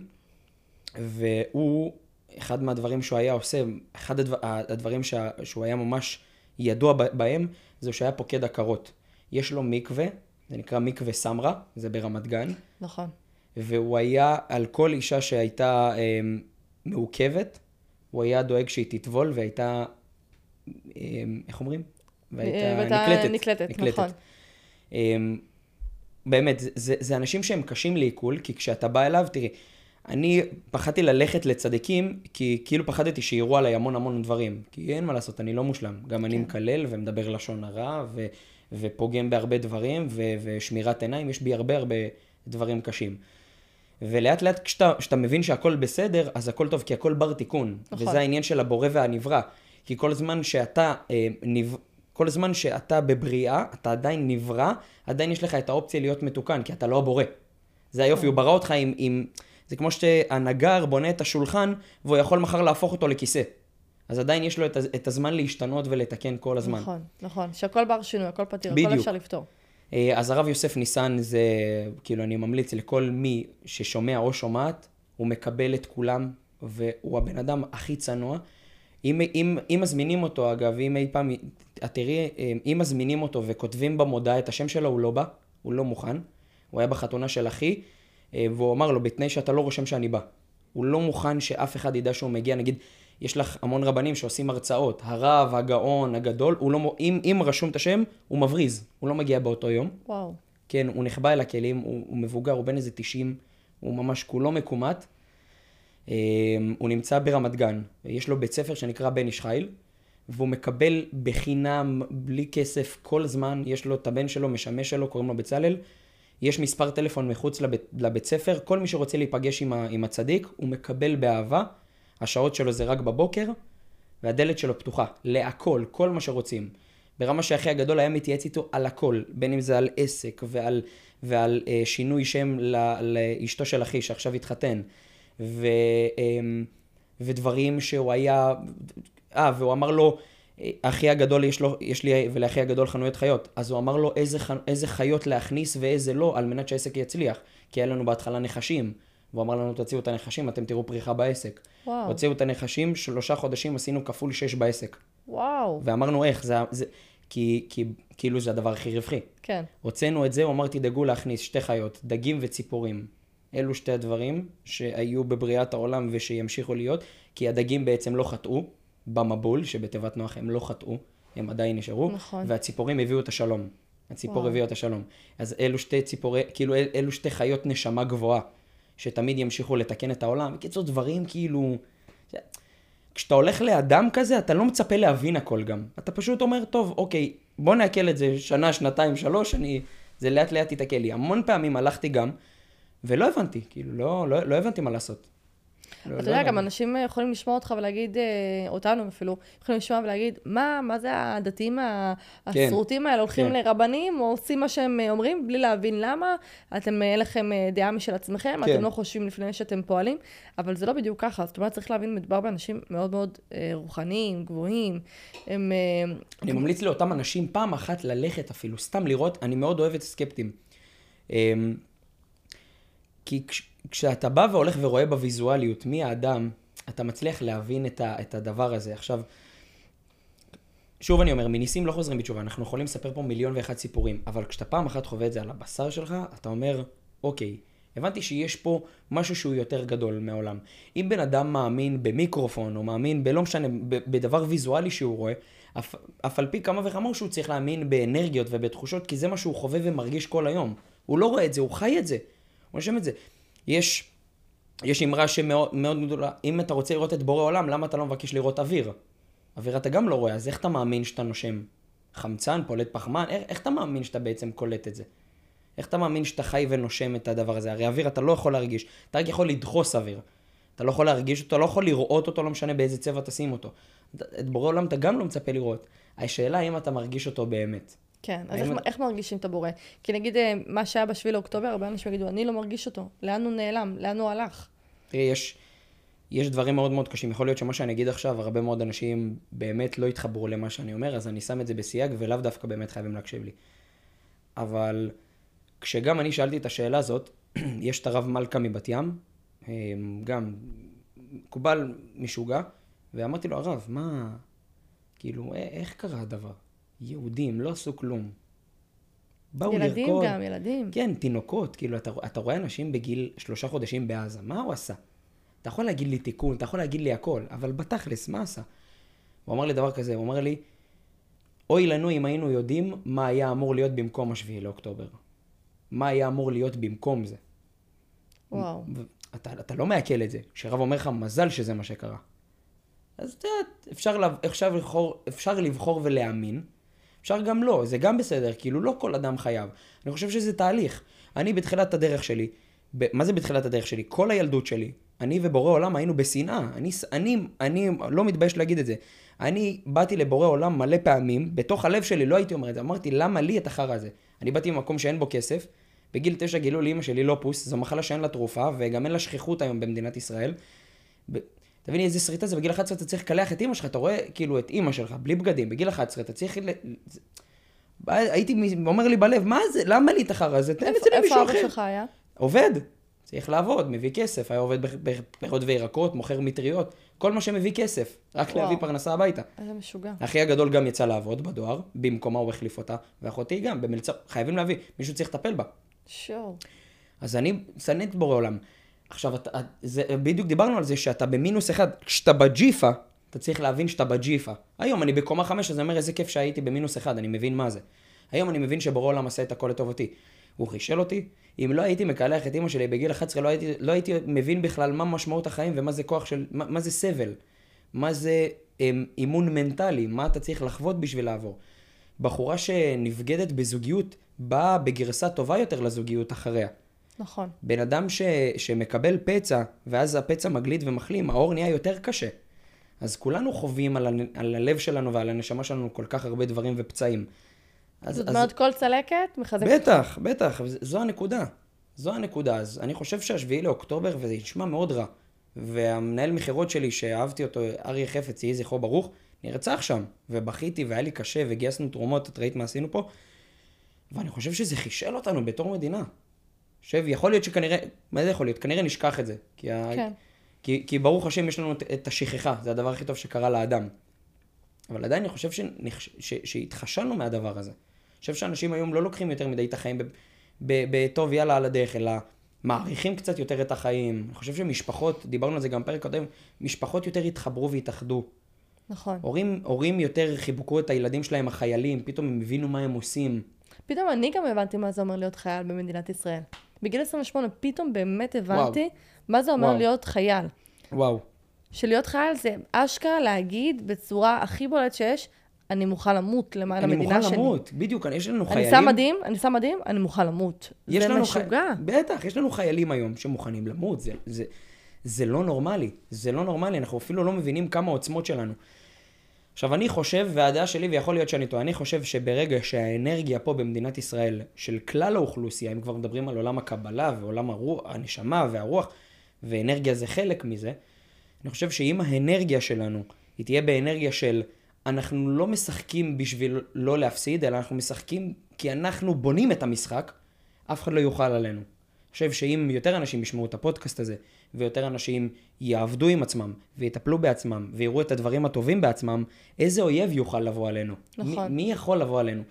והוא, אחד מהדברים שהוא היה עושה, אחד הדבר, הדברים שה, שהוא היה ממש ידוע בהם, זה שהוא היה פוקד עקרות. יש לו מקווה, זה נקרא מקווה סמרה, זה ברמת גן, נכון. והוא היה על כל אישה שהייתה אה, מעוכבת, הוא היה דואג שהיא תטבול והייתה, אה, איך אומרים? אה, והייתה נקלטת, נכון. אה, באמת, זה, זה אנשים שהם קשים לעיכול, כי כשאתה בא אליו, תראי, אני פחדתי ללכת לצדיקים, כי כאילו פחדתי שיראו עליי המון המון דברים. כי אין מה לעשות, אני לא מושלם. גם אני כן. מקלל ומדבר לשון הרע, ו, ופוגם בהרבה דברים, ו, ושמירת עיניים, יש בי הרבה הרבה דברים קשים. ולאט לאט כשאתה, כשאתה מבין שהכל בסדר, אז הכל טוב, כי הכל בר תיקון. נכון. וזה העניין של הבורא והנברא. כי כל זמן שאתה, אה, נב... כל זמן שאתה בבריאה, אתה עדיין נברא, עדיין יש לך את האופציה להיות מתוקן, כי אתה לא הבורא. זה היופי, הוא ברא אותך עם, עם... זה כמו שהנגר בונה את השולחן, והוא יכול מחר להפוך אותו לכיסא. אז עדיין יש לו את, את הזמן להשתנות ולתקן כל הזמן. נכון, נכון. שהכל בר שינוי, הכל פתיר, הכל בדיוק. אפשר לפתור. אה, אז הרב יוסף ניסן זה, כאילו, אני ממליץ לכל מי ששומע או שומעת, הוא מקבל את כולם, והוא הבן אדם הכי צנוע. אם, אם, אם מזמינים אותו, אגב, אם אי פעם, את תראי, אה, אם מזמינים אותו וכותבים במודעה את השם שלו, הוא לא בא, הוא לא מוכן. הוא היה בחתונה של אחי, והוא אמר לו, בתנאי שאתה לא רושם שאני בא. הוא לא מוכן שאף אחד ידע שהוא מגיע, נגיד, יש לך המון רבנים שעושים הרצאות, הרב, הגאון, הגדול, הוא לא, אם, אם רשום את השם, הוא מבריז, הוא לא מגיע באותו יום. וואו. כן, הוא נחבא אל הכלים, הוא, הוא מבוגר, הוא בן איזה 90, הוא ממש כולו מקומט. אה, הוא נמצא ברמת גן, יש לו בית ספר שנקרא בן איש חיל, והוא מקבל בחינם, בלי כסף, כל זמן, יש לו את הבן שלו, משמש שלו, קוראים לו בצלאל. יש מספר טלפון מחוץ לבית, לבית ספר, כל מי שרוצה להיפגש עם, ה, עם הצדיק, הוא מקבל באהבה. השעות שלו זה רק בבוקר, והדלת שלו פתוחה, להכל, כל מה שרוצים. ברמה שאחי הגדול היה מתייעץ איתו על הכל, בין אם זה על עסק ועל, ועל אה, שינוי שם ל, לאשתו של אחי שעכשיו התחתן, ו, אה, ודברים שהוא היה, אה, והוא אמר לו, אחי הגדול יש, לו, יש לי ולאחי הגדול חנויות חיות, אז הוא אמר לו איזה, ח- איזה חיות להכניס ואיזה לא, על מנת שהעסק יצליח, כי היה לנו בהתחלה נחשים. והוא אמר לנו, תוציאו את הנחשים, אתם תראו פריחה בעסק. וואו. הוציאו את הנחשים, שלושה חודשים עשינו כפול שש בעסק. וואו. ואמרנו איך, זה, זה, כי, כי כאילו זה הדבר הכי רווחי. כן. הוצאנו את זה, הוא אמר, תדאגו להכניס שתי חיות, דגים וציפורים. אלו שתי הדברים שהיו בבריאת העולם ושימשיכו להיות, כי הדגים בעצם לא חטאו במבול, שבתיבת נוח הם לא חטאו, הם עדיין נשארו, נכון. והציפורים הביאו את השלום. הציפור. הביאו את השלום. אז אלו שתי ציפורי, כאילו אל, אלו שתי חיות נשמה גבוהה, שתמיד ימשיכו לתקן את העולם. בקיצור, דברים כאילו... כשאתה הולך לאדם כזה, אתה לא מצפה להבין הכל גם. אתה פשוט אומר, טוב, אוקיי, בוא נעכל את זה שנה, שנתיים, שלוש, אני... זה לאט לאט יתעכל לי. המון פעמים הלכתי גם, ולא הבנתי, כאילו, לא, לא, לא הבנתי מה לעשות. לא- אתה לא יודע, גם הבנתי. אנשים יכולים לשמוע אותך ולהגיד, אה, אותנו אפילו, יכולים לשמוע ולהגיד, מה, מה זה הדתיים כן, השרוטים האלה, הולכים כן. לרבנים, או עושים מה שהם אה, אומרים, בלי להבין למה, אתם, אה, אין לכם אה, דעה משל עצמכם, כן. אתם לא חושבים לפני שאתם פועלים, אבל זה לא בדיוק ככה, זאת אומרת, צריך להבין, מדובר באנשים מאוד מאוד אה, רוחניים, גבוהים, הם... אה, אני ממליץ לאותם אנשים פעם אחת ללכת אפילו, סתם לראות, אני מאוד אוהב את הסקפטים. אמ, כי כש, כשאתה בא והולך ורואה בוויזואליות מי האדם, אתה מצליח להבין את, ה, את הדבר הזה. עכשיו, שוב אני אומר, מניסים לא חוזרים בתשובה, אנחנו יכולים לספר פה מיליון ואחד סיפורים, אבל כשאתה פעם אחת חווה את זה על הבשר שלך, אתה אומר, אוקיי, הבנתי שיש פה משהו שהוא יותר גדול מהעולם. אם בן אדם מאמין במיקרופון, או מאמין בלא משנה, בדבר ויזואלי שהוא רואה, אף, אף על פי כמה וכמה שהוא צריך להאמין באנרגיות ובתחושות, כי זה מה שהוא חווה ומרגיש כל היום. הוא לא רואה את זה, הוא חי את זה. הוא נושם את זה. יש, יש אמרה שמאוד מאוד גדולה, אם אתה רוצה לראות את בורא עולם, למה אתה לא מבקש לראות אוויר? אוויר אתה גם לא רואה, אז איך אתה מאמין שאתה נושם? חמצן, פולט פחמן, איך, איך אתה מאמין שאתה בעצם קולט את זה? איך אתה מאמין שאתה חי ונושם את הדבר הזה? הרי אוויר אתה לא יכול להרגיש, אתה רק יכול לדחוס אוויר. אתה לא יכול להרגיש אותו, לא יכול לראות אותו, לא משנה באיזה צבע תשים אותו. את בורא עולם אתה גם לא מצפה לראות. השאלה האם אתה מרגיש אותו באמת. כן, אז איך, אתה- איך מרגישים את הבורא? כי נגיד אה, מה שהיה בשביל לאוקטובר, הרבה אנשים יגידו, אני לא מרגיש אותו. לאן הוא נעלם? לאן הוא הלך? תראי, יש, יש דברים מאוד מאוד קשים. יכול להיות שמה שאני אגיד עכשיו, הרבה מאוד אנשים באמת לא יתחברו למה שאני אומר, אז אני שם את זה בסייג, ולאו דווקא באמת חייבים להקשיב לי. אבל כשגם אני שאלתי את השאלה הזאת, יש את הרב מלכה מבת ים, אה, גם מקובל משוגע, ואמרתי לו, הרב, מה, כאילו, א- איך קרה הדבר? יהודים לא עשו כלום. באו ילדים לרקוד. גם, ילדים. כן, תינוקות, כאילו, אתה, אתה רואה אנשים בגיל שלושה חודשים בעזה, מה הוא עשה? אתה יכול להגיד לי תיקון, אתה יכול להגיד לי הכל, אבל בתכלס, מה עשה? הוא אמר לי דבר כזה, הוא אמר לי, אוי לנו אם היינו יודעים מה היה אמור להיות במקום השביעי לאוקטובר. מה היה אמור להיות במקום זה. וואו. אתה, אתה לא מעכל את זה. כשרב אומר לך, מזל שזה מה שקרה. אז את יודעת, אפשר, אפשר, לבחור, אפשר לבחור ולהאמין, אפשר גם לא, זה גם בסדר, כאילו לא כל אדם חייב. אני חושב שזה תהליך. אני בתחילת הדרך שלי, ב, מה זה בתחילת הדרך שלי? כל הילדות שלי, אני ובורא עולם היינו בשנאה. אני, אני, אני לא מתבייש להגיד את זה. אני באתי לבורא עולם מלא פעמים, בתוך הלב שלי לא הייתי אומר את זה, אמרתי, למה לי את החרא הזה? אני באתי ממקום שאין בו כסף, בגיל תשע גילו לאמא שלי לופוס, זו מחלה שאין לה תרופה, וגם אין לה שכיחות היום במדינת ישראל. תביני איזה שריטה זה, בגיל 11 אתה צריך לקלח את אמא שלך, אתה רואה כאילו את אמא שלך, בלי בגדים, בגיל 11 אתה צריך... ל... הייתי אומר לי בלב, מה זה, למה לי את החרא הזה? תן את איפה זה איפה למישהו אבא אחר. שלך היה? עובד, צריך לעבוד, מביא כסף, היה עובד בפירות וירקות, מוכר מטריות, כל מה שמביא כסף, רק וואו. להביא פרנסה הביתה. איזה משוגע. אחי הגדול גם יצא לעבוד בדואר, במקומה הוא החליף אותה, ואחותי גם, במלצר, חייבים להביא, מישהו צריך לטפל בה. שואו. אז אני שנא את בורא עולם. עכשיו, אתה, זה, בדיוק דיברנו על זה שאתה במינוס אחד, כשאתה בג'יפה, אתה צריך להבין שאתה בג'יפה. היום אני בקומה חמש, אז אני אומר, איזה כיף שהייתי במינוס אחד, אני מבין מה זה. היום אני מבין שבורא עולם עשה את הכל לטובתי. הוא חישל אותי. אם לא הייתי מקלח את אמא שלי בגיל 11, לא הייתי, לא הייתי מבין בכלל מה משמעות החיים ומה זה כוח של, מה, מה זה סבל. מה זה אמ, אימון מנטלי, מה אתה צריך לחוות בשביל לעבור. בחורה שנבגדת בזוגיות באה בגרסה טובה יותר לזוגיות אחריה. נכון. בן אדם ש, שמקבל פצע, ואז הפצע מגליד ומחלים, האור נהיה יותר קשה. אז כולנו חווים על, הנ- על הלב שלנו ועל הנשמה שלנו כל כך הרבה דברים ופצעים. אז, זאת אז, אומרת, כל צלקת מחזקת. בטח, בטח, זו הנקודה. זו הנקודה. אז אני חושב שהשביעי לאוקטובר, וזה נשמע מאוד רע, והמנהל מכירות שלי, שאהבתי אותו, אריה חפץ, יהי זכרו ברוך, נרצח שם, ובכיתי והיה לי קשה, וגייסנו תרומות, את ראית מה עשינו פה? ואני חושב שזה חישל אותנו בתור מדינה. חושב, יכול להיות שכנראה, מה זה יכול להיות? כנראה נשכח את זה. כי, ה... כן. כי, כי ברוך השם יש לנו את- את השכחה, זה הדבר הכי טוב שקרה לאדם. אבל עדיין אני חושב שנכ... ש... שהתחשלנו מהדבר הזה. אני חושב שאנשים היום לא לוקחים יותר מדי את החיים ב... ב... בטוב יאללה על הדרך, אלא מעריכים קצת יותר את החיים. אני חושב שמשפחות, דיברנו על זה גם פרק קודם, משפחות יותר התחברו והתאחדו. נכון. הורים, הורים יותר חיבקו את הילדים שלהם, החיילים, פתאום הם הבינו מה הם עושים. פתאום אני גם הבנתי מה זה אומר להיות חייל במדינת ישראל. בגיל 28 פתאום באמת הבנתי מה זה אומר וואו. להיות חייל. וואו. שלהיות חייל זה אשכרה להגיד בצורה הכי בולט שיש, אני מוכן למות למען אני המדינה מוכן שלי. למות, בדיוק, יש לנו אני חיילים... שם מדים, אני שם מדים, אני מוכן למות. זה חי- משוגע. בטח, יש לנו חיילים היום שמוכנים למות, זה, זה, זה לא נורמלי, זה לא נורמלי, אנחנו אפילו לא מבינים כמה עוצמות שלנו. עכשיו, אני חושב, והדעה שלי, ויכול להיות שאני טועה, אני חושב שברגע שהאנרגיה פה במדינת ישראל, של כלל האוכלוסייה, אם כבר מדברים על עולם הקבלה ועולם הרוח, הנשמה והרוח, ואנרגיה זה חלק מזה, אני חושב שאם האנרגיה שלנו, היא תהיה באנרגיה של אנחנו לא משחקים בשביל לא להפסיד, אלא אנחנו משחקים כי אנחנו בונים את המשחק, אף אחד לא יוכל עלינו. אני חושב שאם יותר אנשים ישמעו את הפודקאסט הזה, ויותר אנשים יעבדו עם עצמם, ויטפלו בעצמם, ויראו את הדברים הטובים בעצמם, איזה אויב יוכל לבוא עלינו? נכון. מי, מי יכול לבוא עלינו?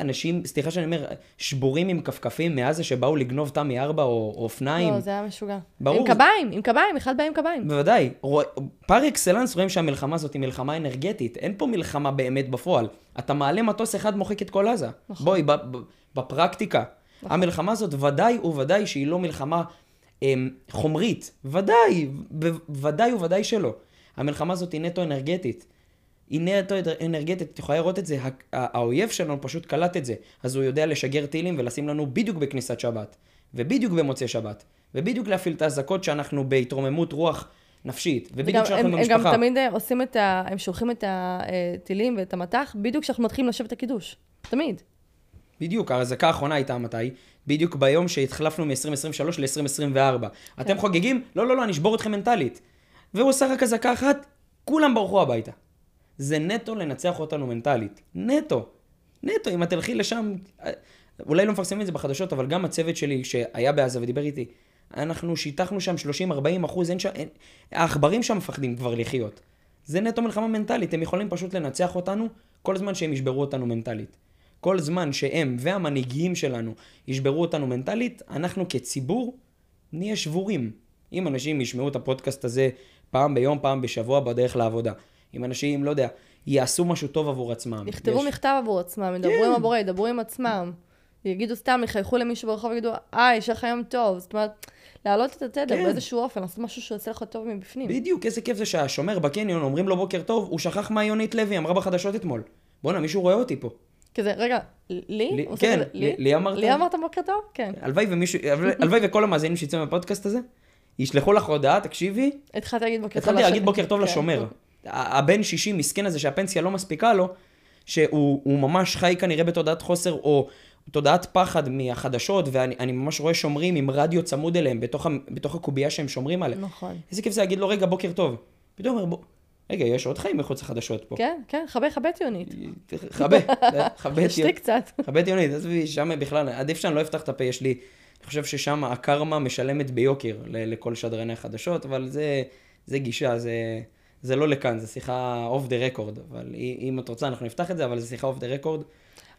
אנשים, סליחה שאני אומר, שבורים עם כפכפים מעזה שבאו לגנוב תמי 4 או או אופניים. לא, זה היה משוגע. ברור. עם קביים, עם קביים, אחד בא עם קביים. בוודאי. פר אקסלנס רואים שהמלחמה הזאת היא מלחמה אנרגטית. אין פה מלחמה באמת בפועל. אתה מעלה מטוס אחד, מוחק את כל עזה. נכון. בואי. בפרקטיקה. נכון. המלחמה הזאת ודאי וודאי שהיא לא מלחמה חומרית. ודאי. ודאי וודאי שלא. המלחמה הזאת היא נטו אנרגטית. היא נטו אנרגטית, את יכולה לראות את זה, האויב שלנו פשוט קלט את זה, אז הוא יודע לשגר טילים ולשים לנו בדיוק בכניסת שבת, ובדיוק במוצאי שבת, ובדיוק להפעיל את האזעקות שאנחנו בהתרוממות רוח נפשית, ובדיוק כשאנחנו במשפחה. הם גם תמיד אה, עושים את ה... הם שולחים את הטילים ואת המטח, בדיוק כשאנחנו מתחילים לשבת את הקידוש. תמיד. בדיוק, האזעקה האחרונה הייתה מתי? בדיוק ביום שהתחלפנו מ-2023 ל-2024. אתם חוגגים? לא, לא, לא, אני אשבור אתכם מנטלית. והוא עושה רק אזעקה אחת, כולם ברחו הביתה. זה נטו לנצח אותנו מנטלית. נטו. נטו, אם את תלכי לשם, אולי לא מפרסמים את זה בחדשות, אבל גם הצוות שלי שהיה בעזה ודיבר איתי, אנחנו שיטחנו שם 30-40 אחוז, אין שם, אין, העכברים שם מפחדים כבר לחיות. זה נטו מלחמה מנטלית, הם יכולים פשוט לנצח אותנו כל זמן שהם ישברו אותנו מנטלית. כל זמן שהם והמנהיגים שלנו ישברו אותנו מנטלית, אנחנו כציבור נהיה שבורים. אם אנשים ישמעו את הפודקאסט הזה פעם ביום, פעם בשבוע בדרך לעבודה. אם אנשים, לא יודע, יעשו משהו טוב עבור עצמם. יכתבו יש- מכתב עבור עצמם, ידברו כן. עם הבורא, ידברו עם עצמם. יגידו סתם, יחייכו למישהו ברחוב ויגידו, אה, יש לך יום טוב. זאת אומרת, להעלות את התדר כן. באיזשהו אופן, לעשות משהו שיוצא לך טוב מבפנים. בדיוק, איזה כיף זה שהשומר בקניון אומרים לו בוקר טוב, הוא שכח מה יונית לוי אמרה בחדשות אתמול. בואנה, מישהו רואה אותי פה. כזה, רגע, לי? הוא כן, לי- אמרת? לי אמרת בוקר טוב? כן. הלוואי וכל המאזינים שיצאו מהפודקאסט הזה, ישלחו לך הודעה, תקשיבי, התחלתי להגיד בוקר טוב התחלתי להגיד. בוקר טוב כן. לשומר. הבן 60 מסכן הזה שהפנסיה לא מספיקה לו, שהוא הוא ממש חי כנראה בתודעת חוסר או תודעת פחד מהחדשות, ואני אני ממש רואה שומרים עם רדיו צמוד אליהם בתוך, הקובייה שהם שומרים עליה. נכון. איזה כיף זה להגיד לו, רגע, בוקר טוב. פתאום אומר, בוא, רגע, יש עוד חיים מחוץ לחדשות פה. כן, כן, חבר, חבר ציונית. חבה, חבה, תשתי קצת. חבה טיונית, עזבי, שם בכלל, עדיף שאני לא אפתח את הפה, יש לי, אני חושב ששם הקרמה משלמת ביוקר לכל שדרני החדשות, אבל זה, זה גישה, זה, זה לא לכאן, זה שיחה off the record, אבל אם את רוצה אנחנו נפתח את זה, אבל זה שיחה off the record.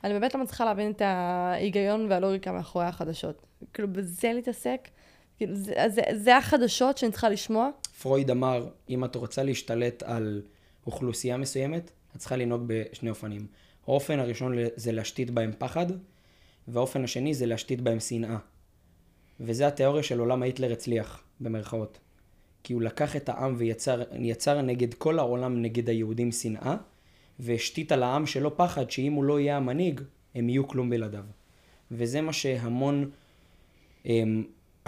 אני באמת לא מצליחה להבין את ההיגיון והלוגיקה מאחורי החדשות. כאילו, בזה להתעסק? כאילו, זה, זה, זה החדשות שאני צריכה לשמוע? פרויד אמר, אם את רוצה להשתלט על אוכלוסייה מסוימת, את צריכה לנהוג בשני אופנים. האופן הראשון זה להשתית בהם פחד, והאופן השני זה להשתית בהם שנאה. וזה התיאוריה של עולם היטלר הצליח, במרכאות. כי הוא לקח את העם ויצר יצר נגד כל העולם, נגד היהודים שנאה, והשתית על העם שלו פחד שאם הוא לא יהיה המנהיג, הם יהיו כלום בלעדיו. וזה מה שהמון הם,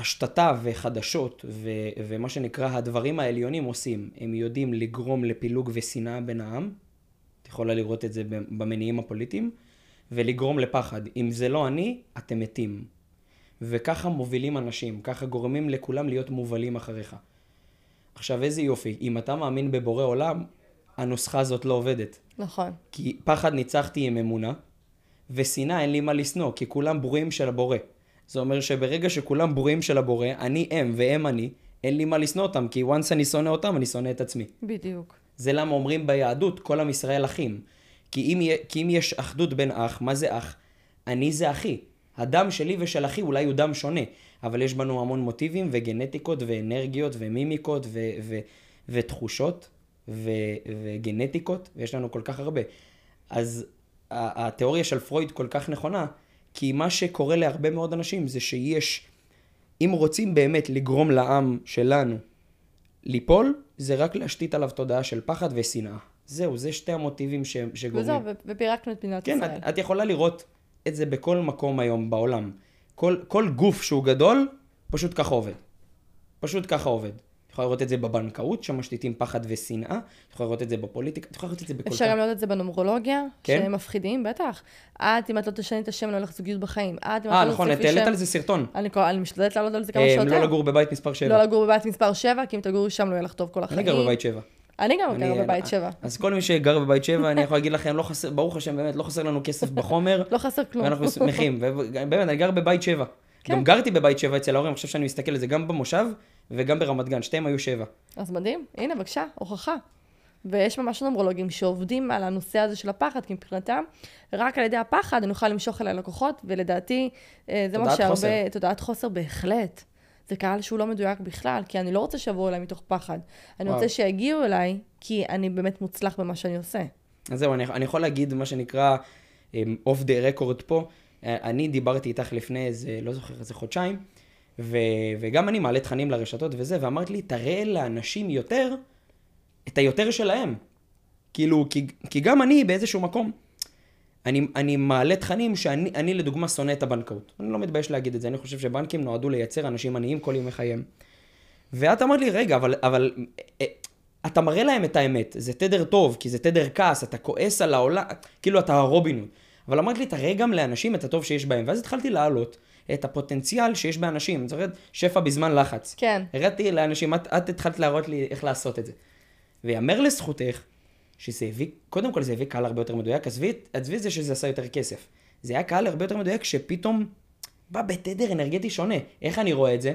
השתתה וחדשות ו, ומה שנקרא הדברים העליונים עושים. הם יודעים לגרום לפילוג ושנאה בין העם, את יכולה לראות את זה במניעים הפוליטיים, ולגרום לפחד. אם זה לא אני, אתם מתים. וככה מובילים אנשים, ככה גורמים לכולם להיות מובלים אחריך. עכשיו איזה יופי, אם אתה מאמין בבורא עולם, הנוסחה הזאת לא עובדת. נכון. כי פחד ניצחתי עם אמונה, ושנאה אין לי מה לשנוא, כי כולם ברואים של הבורא. זה אומר שברגע שכולם ברואים של הבורא, אני הם והם אני, אין לי מה לשנוא אותם, כי once אני שונא אותם, אני שונא את עצמי. בדיוק. זה למה אומרים ביהדות, כל עם ישראל אחים. כי אם, כי אם יש אחדות בין אח, מה זה אח? אני זה אחי. הדם שלי ושל אחי אולי הוא דם שונה, אבל יש בנו המון מוטיבים וגנטיקות ואנרגיות ומימיקות ו- ו- ותחושות ו- וגנטיקות, ויש לנו כל כך הרבה. אז התיאוריה של פרויד כל כך נכונה, כי מה שקורה להרבה מאוד אנשים זה שיש, אם רוצים באמת לגרום לעם שלנו ליפול, זה רק להשתית עליו תודעה של פחד ושנאה. זהו, זה שתי המוטיבים ש- שגורמים. וזהו, ופירקנו את מדינת כן, ישראל. את, את יכולה לראות את זה בכל מקום היום בעולם. כל, כל גוף שהוא גדול, פשוט ככה עובד. פשוט ככה עובד. יכולה לראות את זה בבנקאות, שמשתיתים פחד ושנאה, את יכולה לראות את זה בפוליטיקה, את יכולה לראות את זה בכל אפשר. גם לראות את זה בנומרולוגיה, כן? שהם מפחידים, בטח. את, אם את לא תשני את השם, לא הולך זוגיות בחיים. את, אם את אה, לא נכון, את העלית על זה סרטון. אני אני משתדלת לעלות על זה כמה אה, שיותר. לא לגור בבית מספר 7. לא לגור בבית מספר 7, כי אם תגורו שם לא יהיה לך טוב כל החיים. אני גר בבית 7. אני גם אני- גרה בבית 7. אז כל מי שגר בבית 7, אני יכול להגיד לכם, לא חסר, ברוך השם, באמת, לא חסר לנו כסף בחומר. לא חסר כלום. ואנחנו שמחים, ובאמת, אני גר בבית שבע. כן. גם גרתי בבית שבע אצל ההורים, אני חושב שאני מסתכל על זה גם במושב וגם ברמת גן, שתיהם היו שבע. אז מדהים, הנה בבקשה, הוכחה. ויש ממש נומרולוגים שעובדים על הנושא הזה של הפחד, כי מבחינתם, רק על ידי הפחד אני אוכל למשוך אליי לקוחות, ולדעתי, אה, זה מה תודעת שהרבה... חוסר. תודעת חוסר בהחלט. זה קהל שהוא לא מדויק בכלל, כי אני לא רוצה שיבואו אליי מתוך פחד. אני וואו. רוצה שיגיעו אליי, כי אני באמת מוצלח במה שאני עושה. אז זהו, אני, אני יכול להגיד מה שנקרא אוף דה רקורד פה. אה, אני דיברתי איתך לפני איזה, לא זוכר, איזה חודשיים, ו, וגם אני מעלה תכנים לרשתות וזה, ואמרת לי, תראה לאנשים יותר את היותר שלהם. כאילו, כי, כי גם אני באיזשהו מקום, אני, אני מעלה תכנים שאני אני לדוגמה שונא את הבנקאות. אני לא מתבייש להגיד את זה, אני חושב שבנקים נועדו לייצר אנשים עניים כל ימי חייהם. ואת אמרת לי, רגע, אבל, אבל אה, אתה מראה להם את האמת, זה תדר טוב, כי זה תדר כעס, אתה כועס על העולם, כאילו אתה הרובין אבל אמרת לי, תראה גם לאנשים את הטוב שיש בהם. ואז התחלתי להעלות את הפוטנציאל שיש באנשים. אני זוכרת, שפע בזמן לחץ. כן. הראיתי לאנשים, את, את התחלת להראות לי איך לעשות את זה. ויאמר לזכותך, שזה הביא, קודם כל זה הביא קהל הרבה יותר מדויק, עזבי את זה שזה עשה יותר כסף. זה היה קהל הרבה יותר מדויק שפתאום בא בתדר אנרגטי שונה. איך אני רואה את זה?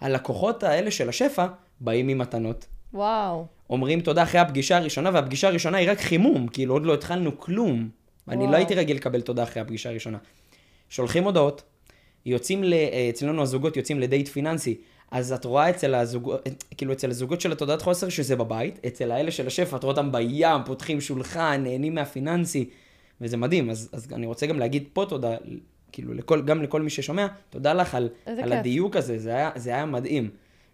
הלקוחות האלה של השפע באים עם מתנות. וואו. אומרים תודה אחרי הפגישה הראשונה, והפגישה הראשונה היא רק חימום, כאילו עוד לא התחלנו כלום. וואו. אני לא הייתי רגיל לקבל תודה אחרי הפגישה הראשונה. שולחים הודעות, יוצאים, ל... אצלנו הזוגות יוצאים לדייט פיננסי, אז את רואה אצל הזוגות, כאילו אצל הזוגות של התודעת חוסר שזה בבית, אצל האלה של השפע, את רואה אותם בים, פותחים שולחן, נהנים מהפיננסי, וזה מדהים. אז, אז אני רוצה גם להגיד פה תודה, כאילו לכל, גם לכל מי ששומע, תודה לך על, על הדיוק הזה, זה היה, זה היה מדהים.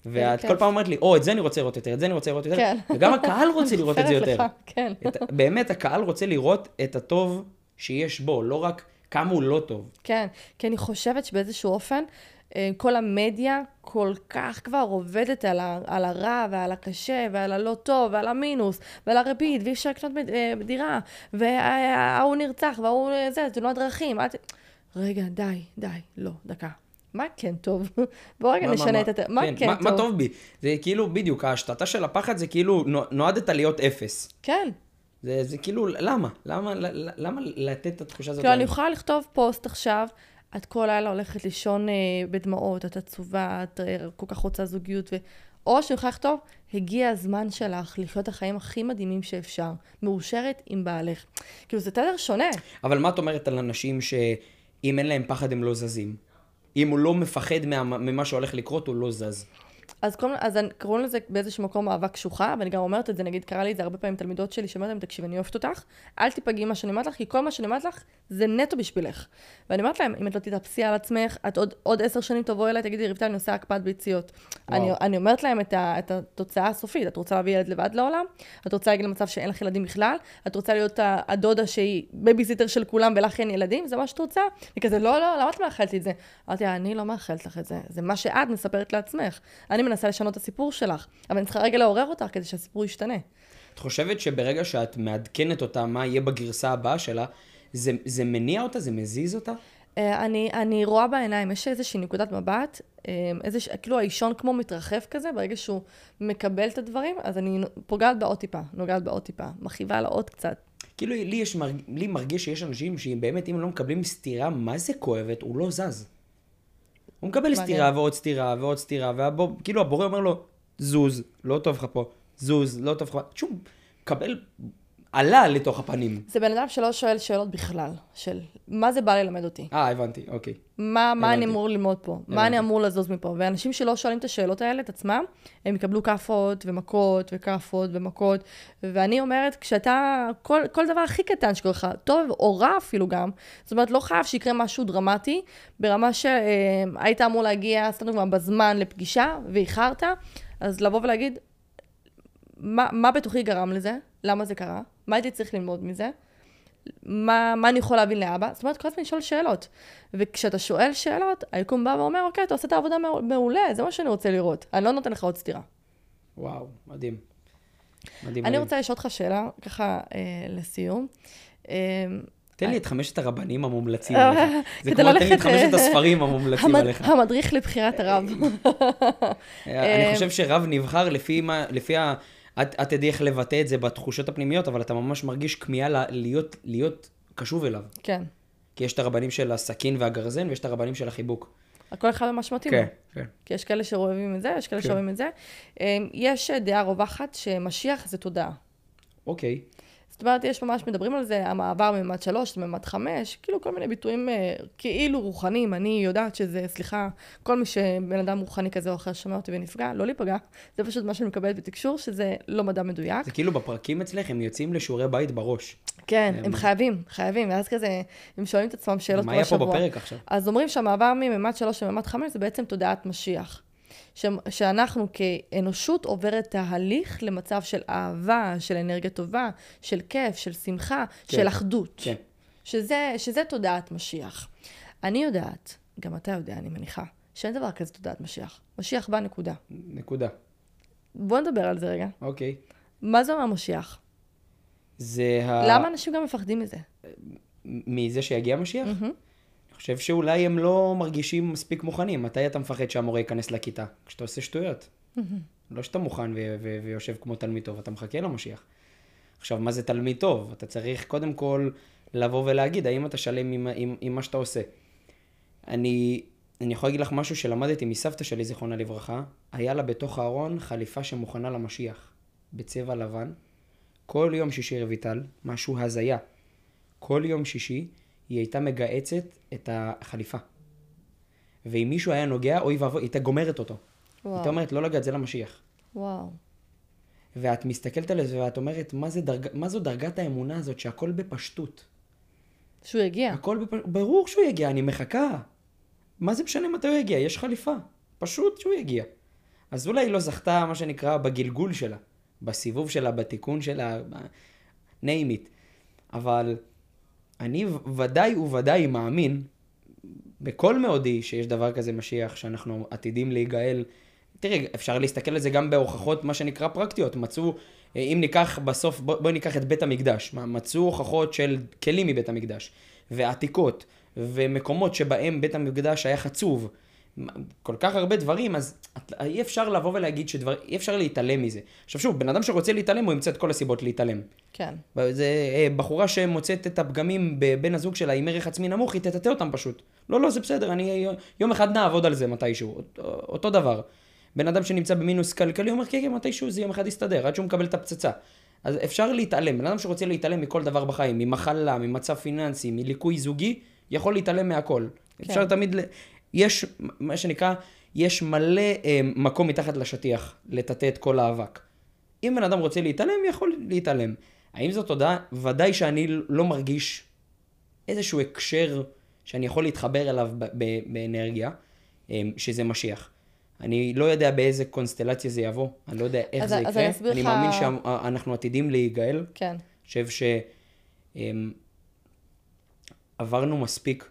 ואת כל פעם אומרת לי, או, את זה אני רוצה לראות יותר, את זה אני רוצה לראות יותר, כן. וגם הקהל רוצה לראות את זה יותר. לך, כן. את, באמת, הקהל רוצה לראות את הטוב שיש בו, לא רק כמה הוא לא טוב. כן, כי אני חושבת שבאיזשהו אופן, אה, כל המדיה כל כך כבר עובדת על, ה, על הרע ועל הקשה ועל הלא טוב ועל המינוס ועל הריבית ואי אפשר לקנות אה, דירה וההוא נרצח וההוא אה, זה, תאונות דרכים. רגע, די, די, לא, דקה. מה כן טוב? בוא רגע נשנה את ה... מה כן, כן טוב? מה טוב בי? זה כאילו, בדיוק, ההשתתה של הפחד זה כאילו, נועדת להיות אפס. כן. זה, זה כאילו, למה? למה, למה לתת את התחושה הזאת? כאילו, אני יכולה לכתוב פוסט עכשיו, את כל לילה הולכת לישון אה, בדמעות, את עצובה, את אה, כל כך רוצה זוגיות, ו... או שאני יכולה לכתוב, הגיע הזמן שלך לחיות החיים הכי מדהימים שאפשר, מאושרת עם בעלך. כאילו, זה תדר שונה. אבל מה את אומרת על אנשים שאם אין להם פחד הם לא זזים? אם הוא לא מפחד ממה שהולך לקרות, הוא לא זז. אז, כל, אז קוראים לזה באיזשהו מקום אהבה קשוחה, ואני גם אומרת את זה, נגיד, קרה לי את זה הרבה פעמים תלמידות שלי, שאומרת להם, תקשיב, אני אוהבת אותך, אל תיפגעי ממה שאני אומרת לך, כי כל מה שאני אומרת לך, זה נטו בשבילך. ואני אומרת להם, אם את לא תתאפסי על עצמך, את עוד, עוד עשר שנים תבואי אליי, תגידי, ריבתה, אני עושה הקפאת ביציות. אני, אני אומרת להם את, ה, את התוצאה הסופית, את רוצה להביא ילד לבד לעולם? את רוצה להגיד למצב שאין לך ילדים בכלל? את רוצה להיות הדודה שהיא בייביסיטר של כולם ולך אין ילדים? זה מה שאת רוצה? היא כזה, לא, לא, למה את מאחלת לי את זה? אמרתי אני לא מאחלת לך את זה, זה מה שאת מספרת לעצמך. אני מנסה לשנות את הסיפור שלך, אבל אני צריכה רגע לעורר אותך כדי שהסיפור ישתנה. את חושבת שברגע שאת מעדכנת אותה מה יהיה בגרסה הבאה שלה, זה, זה מניע אותה? זה מזיז אותה? אה, אני, אני רואה בעיניים, יש איזושהי נקודת מבט, אה, איזוש, כאילו האישון כמו מתרחב כזה, ברגע שהוא מקבל את הדברים, אז אני פוגעת בעוד טיפה, נוגעת בעוד טיפה, מכאיבה לה עוד קצת. כאילו, לי, יש, לי מרגיש שיש אנשים שאם באמת, אם לא מקבלים סטירה, מה זה כואבת, הוא לא זז. הוא מקבל סטירה ועוד סטירה ועוד סטירה, וכאילו הבורא אומר לו, זוז, לא טוב לך פה, זוז, לא טוב לך פה, תשוב, קבל עלה לתוך הפנים. זה בן אדם שלא שואל שאלות בכלל, של מה זה בא ללמד אותי. אה, הבנתי, אוקיי. מה, הבנתי. מה אני אמור ללמוד פה? הבנתי. מה אני אמור לזוז מפה? ואנשים שלא שואלים את השאלות האלה, את עצמם, הם יקבלו כאפות ומכות וכאפות ומכות. ואני אומרת, כשאתה, כל, כל דבר הכי קטן שקורה לך, טוב או רע אפילו גם, זאת אומרת, לא חייב שיקרה משהו דרמטי, ברמה שהיית אמור להגיע, סתם דוגמא, בזמן לפגישה, ואיחרת, אז לבוא ולהגיד, מה, מה בתוכי גרם לזה? למה זה קרה? מה הייתי צריך ללמוד מזה? מה, מה אני יכול להבין לאבא? זאת אומרת, כל הזמן לשאול שאלות. וכשאתה שואל שאלות, היקום בא ואומר, אוקיי, אתה עושה את העבודה מעולה, זה מה שאני רוצה לראות. אני לא נותן לך עוד סתירה. וואו, מדהים. מדהים. אני מדהים. רוצה לשאול אותך שאלה, ככה, אה, לסיום. אה, תן לי את חמשת הרבנים המומלצים עליך. זה כמו תן לי את חמשת הספרים המומלצים עליך. המדריך לבחירת הרב. אני חושב שרב נבחר לפי. את, את תדעי איך לבטא את זה בתחושות הפנימיות, אבל אתה ממש מרגיש כמיהה להיות, להיות קשוב אליו. כן. כי יש את הרבנים של הסכין והגרזן, ויש את הרבנים של החיבוק. הכל אחד ממש מתאים כן, כן. כי יש כאלה שאוהבים את זה, יש כאלה כן. שאוהבים את זה. אמ, יש דעה רווחת שמשיח זה תודעה. אוקיי. זאת אומרת, יש ממש, מדברים על זה, המעבר מממד שלוש לממד חמש, כאילו כל מיני ביטויים אה, כאילו רוחניים, אני יודעת שזה, סליחה, כל מי שבן אדם רוחני כזה או אחר שומע אותי ונפגע, לא להיפגע, זה פשוט מה שאני מקבלת בתקשור, שזה לא מדע מדויק. זה כאילו בפרקים אצלך, הם יוצאים לשיעורי בית בראש. כן, הם, הם חייבים, חייבים, ואז כזה, הם שואלים את עצמם שאלות כל השבוע. מה היה פה בפרק עכשיו? אז אומרים שהמעבר מממד שלוש לממד חמש זה בעצם תודעת משיח. ש, שאנחנו כאנושות עוברת תהליך למצב של אהבה, של אנרגיה טובה, של כיף, של שמחה, כן. של אחדות. כן. שזה, שזה תודעת משיח. אני יודעת, גם אתה יודע, אני מניחה, שאין דבר כזה תודעת משיח. משיח בא, נקודה. נקודה. בוא נדבר על זה רגע. אוקיי. מה זה אומר משיח? זה ה... למה אנשים גם מפחדים מזה? מזה שיגיע משיח? מהמם. אני חושב שאולי הם לא מרגישים מספיק מוכנים. מתי אתה מפחד שהמורה ייכנס לכיתה? כשאתה עושה שטויות. לא שאתה מוכן ויושב כמו תלמיד טוב, אתה מחכה למשיח. עכשיו, מה זה תלמיד טוב? אתה צריך קודם כל לבוא ולהגיד, האם אתה שלם עם, עם, עם מה שאתה עושה. אני, אני יכול להגיד לך משהו שלמדתי מסבתא שלי, זיכרונה לברכה. היה לה בתוך הארון חליפה שמוכנה למשיח, בצבע לבן. כל יום שישי רויטל, משהו הזיה. כל יום שישי היא הייתה מגהצת את החליפה. ואם מישהו היה נוגע, אוי ואבוי, היא הייתה גומרת אותו. היא הייתה וואו, אומרת, לא לגעת, זה למשיח. וואו. ואת מסתכלת על זה ואת אומרת, מה, זה דרג... מה זו דרגת האמונה הזאת שהכל בפשטות? שהוא יגיע. הכל בפשטות, ברור שהוא יגיע, אני מחכה. מה זה משנה מתי הוא יגיע? יש חליפה. פשוט שהוא יגיע. אז אולי היא לא זכתה, מה שנקרא, בגלגול שלה, בסיבוב שלה, בתיקון שלה, name it. אבל אני ודאי וודאי מאמין, בכל מאודי, שיש דבר כזה משיח, שאנחנו עתידים להיגאל. תראי, אפשר להסתכל על זה גם בהוכחות, מה שנקרא פרקטיות. מצאו, אה, אם ניקח בסוף, בוא, בואי ניקח את בית המקדש. מצאו הוכחות של כלים מבית המקדש, ועתיקות, ומקומות שבהם בית המקדש היה חצוב. כל כך הרבה דברים, אז אי אפשר לבוא ולהגיד שדבר, אי אפשר להתעלם מזה. עכשיו שוב, בן אדם שרוצה להתעלם, הוא ימצא את כל הסיבות להתעלם. כן. זה אה, בחורה שמוצאת את הפגמים בבן הזוג שלה עם ערך עצמי נמוך, היא תטאטא אותם פשוט. לא, לא, זה בסדר, אני יום אחד נעבוד על זה מתישהו. אותו, אותו דבר. בן אדם שנמצא במינוס כלכלי אומר, כן, כן, מתישהו זה יום אחד יסתדר, עד שהוא מקבל את הפצצה. אז אפשר להתעלם. בן אדם שרוצה להתעלם מכל דבר בחיים, ממחלה, ממצב פיננסי, מליקוי זוגי, יכול להתעלם מהכל. כן. אפשר תמיד. יש, מה שנקרא, יש מלא אה, מקום מתחת לשטיח לטאטא את כל האבק. אם בן אדם רוצה להתעלם, יכול להתעלם. האם זאת תודעה? ודאי שאני לא מרגיש איזשהו הקשר שאני יכול להתחבר אליו באנרגיה, אמ, שזה משיח. אני לא יודע באיזה קונסטלציה זה יבוא, אני לא יודע איך אז- זה אז יקרה. אני אני מאמין שאנחנו עתידים להיגאל. כן. אני חושב שעברנו מספיק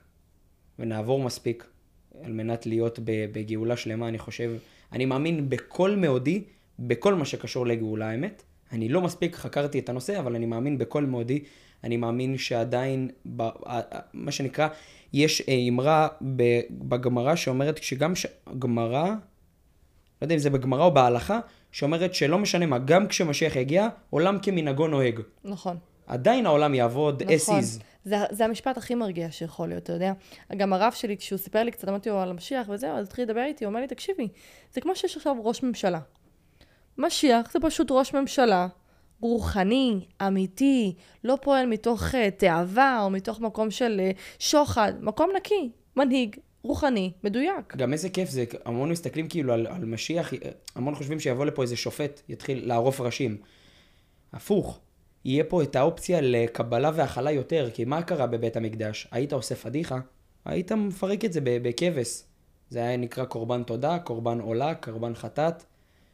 ונעבור מספיק על מנת להיות בגאולה שלמה, אני חושב, אני מאמין בכל מאודי, בכל מה שקשור לגאולה האמת. אני לא מספיק חקרתי את הנושא, אבל אני מאמין בכל מאודי. אני מאמין שעדיין, ב, מה שנקרא, יש אה, אמרה בגמרא שאומרת שגם ש... גמרא, לא יודע אם זה בגמרא או בהלכה, שאומרת שלא משנה מה, גם כשמשיח יגיע, עולם כמנהגו נוהג. נכון. עדיין העולם יעבוד נכון. as is. זה, זה המשפט הכי מרגיע שיכול להיות, אתה יודע. גם הרב שלי, כשהוא סיפר לי קצת, אמרתי לו על המשיח וזהו, אז התחיל לדבר איתי, הוא אומר לי, תקשיבי, זה כמו שיש עכשיו ראש ממשלה. משיח זה פשוט ראש ממשלה רוחני, אמיתי, לא פועל מתוך uh, תאווה או מתוך מקום של uh, שוחד, מקום נקי, מנהיג, רוחני, מדויק. גם איזה כיף זה, המון מסתכלים כאילו על, על משיח, המון חושבים שיבוא לפה איזה שופט, יתחיל לערוף ראשים. הפוך, יהיה פה את האופציה לקבלה והכלה יותר, כי מה קרה בבית המקדש? היית עושה פדיחה, היית מפרק את זה בכבש. זה היה נקרא קורבן תודה, קורבן עולה, קורבן חטאת,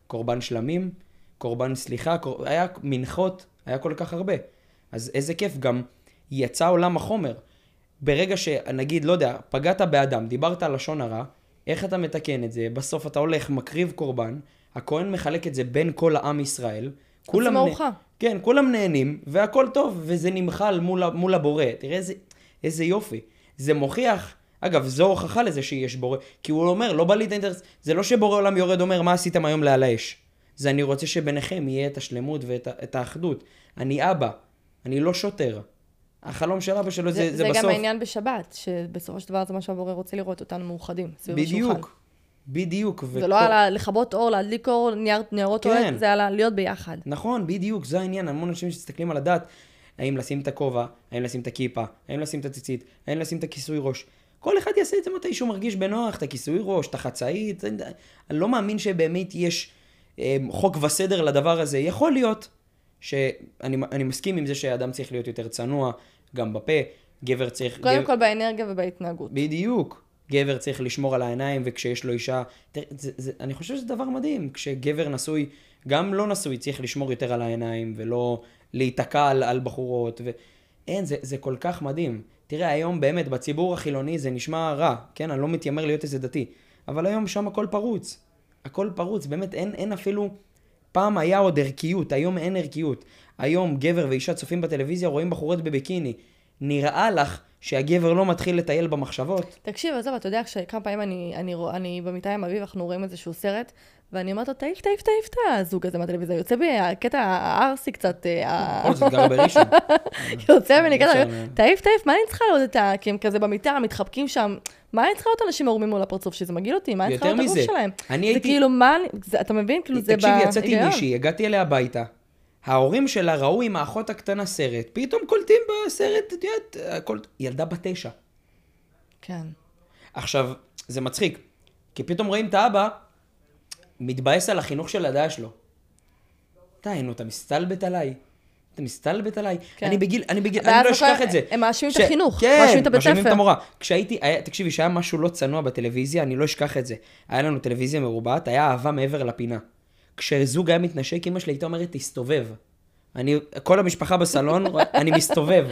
קורבן שלמים, קורבן סליחה, קור... היה מנחות, היה כל כך הרבה. אז איזה כיף, גם יצא עולם החומר. ברגע שנגיד, לא יודע, פגעת באדם, דיברת על לשון הרע, איך אתה מתקן את זה? בסוף אתה הולך, מקריב קורבן, הכהן מחלק את זה בין כל העם ישראל. כולם. כן, כולם נהנים, והכל טוב, וזה נמחל מול, מול הבורא. תראה איזה, איזה יופי. זה מוכיח, אגב, זו הוכחה לזה שיש בורא, כי הוא אומר, לא בא לי את האינטרס, זה לא שבורא עולם יורד אומר, מה עשיתם היום לעל האש? זה אני רוצה שביניכם יהיה את השלמות ואת האחדות. אני אבא, אני לא שוטר. החלום של אבא שלו זה, זה, זה בסוף. גם העניין בשבת, שבסופו של דבר זה מה שהבורא רוצה לראות אותנו מאוחדים. בדיוק, בדיוק. זה לא על לכבות אור, להדליק אור, נייר- נרות כן. אוהד, זה על להיות ביחד. נכון, בדיוק, זה העניין. המון אנשים שמסתכלים על הדת, האם לשים את הכובע, האם לשים את הכיפה, האם לשים את הציצית, האם לשים את הכיסוי ראש. כל אחד יעשה את זה מתי שהוא מרגיש בנוח, את הכיסוי ראש, את החצאית. אני לא מאמין שבאמת יש אה, חוק וסדר לדבר הזה. יכול להיות שאני אני מסכים עם זה שאדם צריך להיות יותר צנוע, גם בפה, גבר צריך... קודם גבר... כל באנרגיה ובהתנהגות. בדיוק. גבר צריך לשמור על העיניים, וכשיש לו אישה... זה, זה, אני חושב שזה דבר מדהים, כשגבר נשוי, גם לא נשוי, צריך לשמור יותר על העיניים, ולא להיתקע על, על בחורות, ואין, זה, זה כל כך מדהים. תראה, היום באמת, בציבור החילוני זה נשמע רע, כן? אני לא מתיימר להיות איזה דתי, אבל היום שם הכל פרוץ. הכל פרוץ, באמת, אין, אין אפילו... פעם היה עוד ערכיות, היום אין ערכיות. היום גבר ואישה צופים בטלוויזיה, רואים בחורות בביקיני. נראה לך שהגבר לא מתחיל לטייל במחשבות? תקשיב, עזוב, אתה יודע, כמה פעמים אני, אני, אני, אני במיטה עם אביב, אנחנו רואים איזשהו סרט, ואני אומרת לו, תעיף, תעיף, תעיף את הזוג הזה מהטלוויזיה. יוצא בי הקטע הערסי קצת... אה, נכון, זה גר בראשון. יוצא ממני קטע, תעיף, תעיף, מה אני צריכה לראות את ה... כי הם כזה במיטה, מתחבקים שם. מה אני צריכה לראות אנשים ערומים מול הפרצוף שזה מגעיל אותי? מה אני צריכה לראות את הגוף שלהם? אני הייתי... זה כאילו, מה... אתה מבין? כאילו, זה בהיגיון. תקשיבי, יצאתי עם מישהי, הגעתי אליה הביתה. ההורים שלה ראו עם האחות הקטנה סרט, פתאום קולטים בסרט, את יודעת, קולט... ילדה בת תשע. כן. עכשיו, זה מצחיק, כי פתאום רואים את האבא מתבאס על החינוך של הדעה שלו. די, נו, אתה מסתלבט עליי? אתה מסתלבט עליי? כן. אני בגיל, אני בגיל, אני לא אשכח את זה. הם מאשימים את החינוך, כן, מאשימים את הבית ספר. מאשימים את המורה. כשהייתי, היה, תקשיבי, כשהיה משהו לא צנוע בטלוויזיה, אני לא אשכח את זה. היה לנו טלוויזיה מרובעת, היה אהבה מעבר לפינה. כשזוג היה מתנשק, אמא שלי הייתה אומרת, תסתובב. אני, כל המשפחה בסלון, אני מסתובב.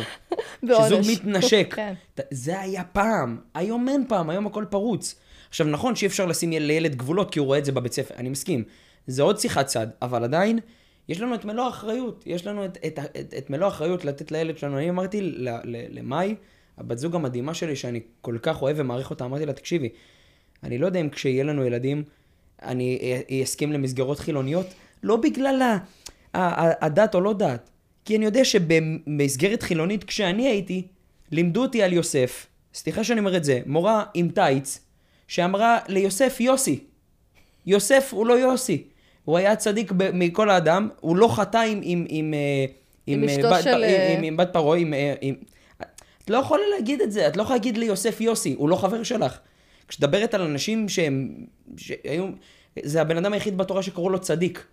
כשזוג מתנשק. כן. זה היה פעם, היום אין פעם, היום הכל פרוץ. עכשיו, נכון שאי אפשר לשים לילד גבולות כי הוא רואה את זה בבית ספר, אני מסכים. זה עוד שיחת צד, אבל עדיין, יש לנו את מלוא האחריות. יש לנו את, את, את, את מלוא האחריות לתת לילד שלנו. אני אמרתי למאי, הבת זוג המדהימה שלי, שאני כל כך אוהב ומעריך אותה, אמרתי לה, תקשיבי, אני לא יודע אם כשיהיה לנו ילדים, אני אסכים למסגרות חילוניות, לא בגלל הדת או לא דת, כי אני יודע שבמסגרת חילונית, כשאני הייתי, לימדו אותי על יוסף, סליחה שאני אומר את זה, מורה עם טייץ, שאמרה ליוסף יוסי. יוסף הוא לא יוסי. הוא היה צדיק ב- מכל האדם, הוא לא חטא עם... עם, עם, אה, עם, עם אשתו בת, של... עם, עם בת פרעה, עם, אה, עם... את לא יכולה להגיד את זה, את לא יכולה להגיד ליוסף יוסי, הוא לא חבר שלך. כשדברת על אנשים שהם... שהיו... זה הבן אדם היחיד בתורה שקראו לו צדיק.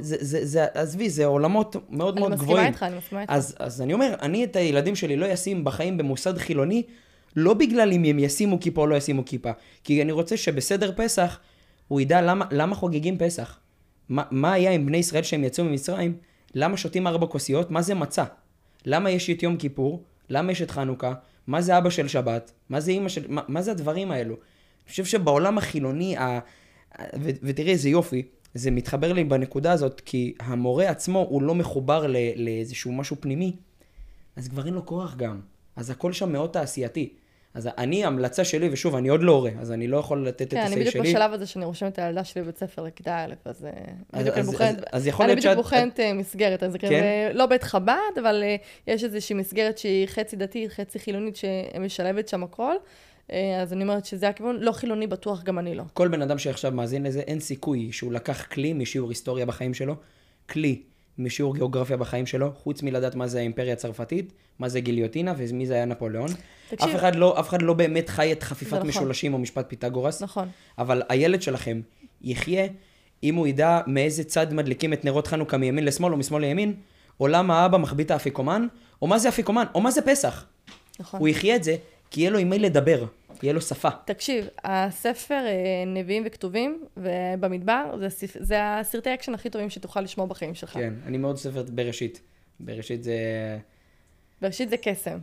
זה, זה, זה, עזבי, זה עולמות מאוד מאוד גבוהים. אני מסכימה איתך, אני מסכימה איתך. אז, אז אני אומר, אני את הילדים שלי לא אשים בחיים במוסד חילוני, לא בגלל אם הם ישימו כיפה או לא ישימו כיפה. כי אני רוצה שבסדר פסח, הוא ידע למה, למה חוגגים פסח. מה, מה היה עם בני ישראל שהם יצאו ממצרים? למה שותים ארבע כוסיות? מה זה מצה? למה יש את יום כיפור? למה יש את חנוכה? מה זה אבא של שבת? מה זה אימא של... מה, מה זה הדברים האלו? אני חושב שבעולם החילוני, ה... ו, ותראי איזה יופי, זה מתחבר לי בנקודה הזאת, כי המורה עצמו הוא לא מחובר ל, לאיזשהו משהו פנימי, אז כבר אין לו כוח גם. אז הכל שם מאוד תעשייתי. אז אני, המלצה שלי, ושוב, אני עוד לא הורה, אז אני לא יכול לתת את הסיי שלי. כן, אני בדיוק בשלב הזה שאני רושמת את הילדה שלי בבית ספר לכיתה א', אז בדיוק אני בוחנת, אז יכול להיות שאת... אני בדיוק בוחנת אה, מסגרת, אז כן? לא בית חב"ד, אבל אה, יש איזושהי מסגרת שהיא חצי דתית, חצי חילונית, שמשלבת שם הכל. אה, אז אני אומרת שזה הכיוון, לא חילוני בטוח, גם אני לא. כל בן אדם שעכשיו מאזין לזה, אין סיכוי שהוא לקח כלי משיעור היסטוריה בחיים שלו, כלי משיעור גיאוגרפיה בחיים שלו, חוץ מלדעת מה זה האימפריה הצרפתית, מה זה גיליוטינה ומי זה היה נפוליאון. תקשיב. אף אחד לא, אף אחד לא באמת חי את חפיפת נכון. משולשים או משפט פיתגורס. נכון. אבל הילד שלכם יחיה אם הוא ידע מאיזה צד מדליקים את נרות חנוכה מימין לשמאל או משמאל לימין, או למה האבא מחביא את האפיקומן, או מה זה אפיקומן, או מה זה פסח. נכון. הוא יחיה את זה, כי יהיה לו עם מי לדבר. יהיה לו שפה. תקשיב, הספר אה, נביאים וכתובים, ובמדבר, זה, זה הסרטי אקשן הכי טובים שתוכל לשמוע בחיים שלך. כן, אני מאוד ספר בראשית. בראשית זה... בראשית זה קסם.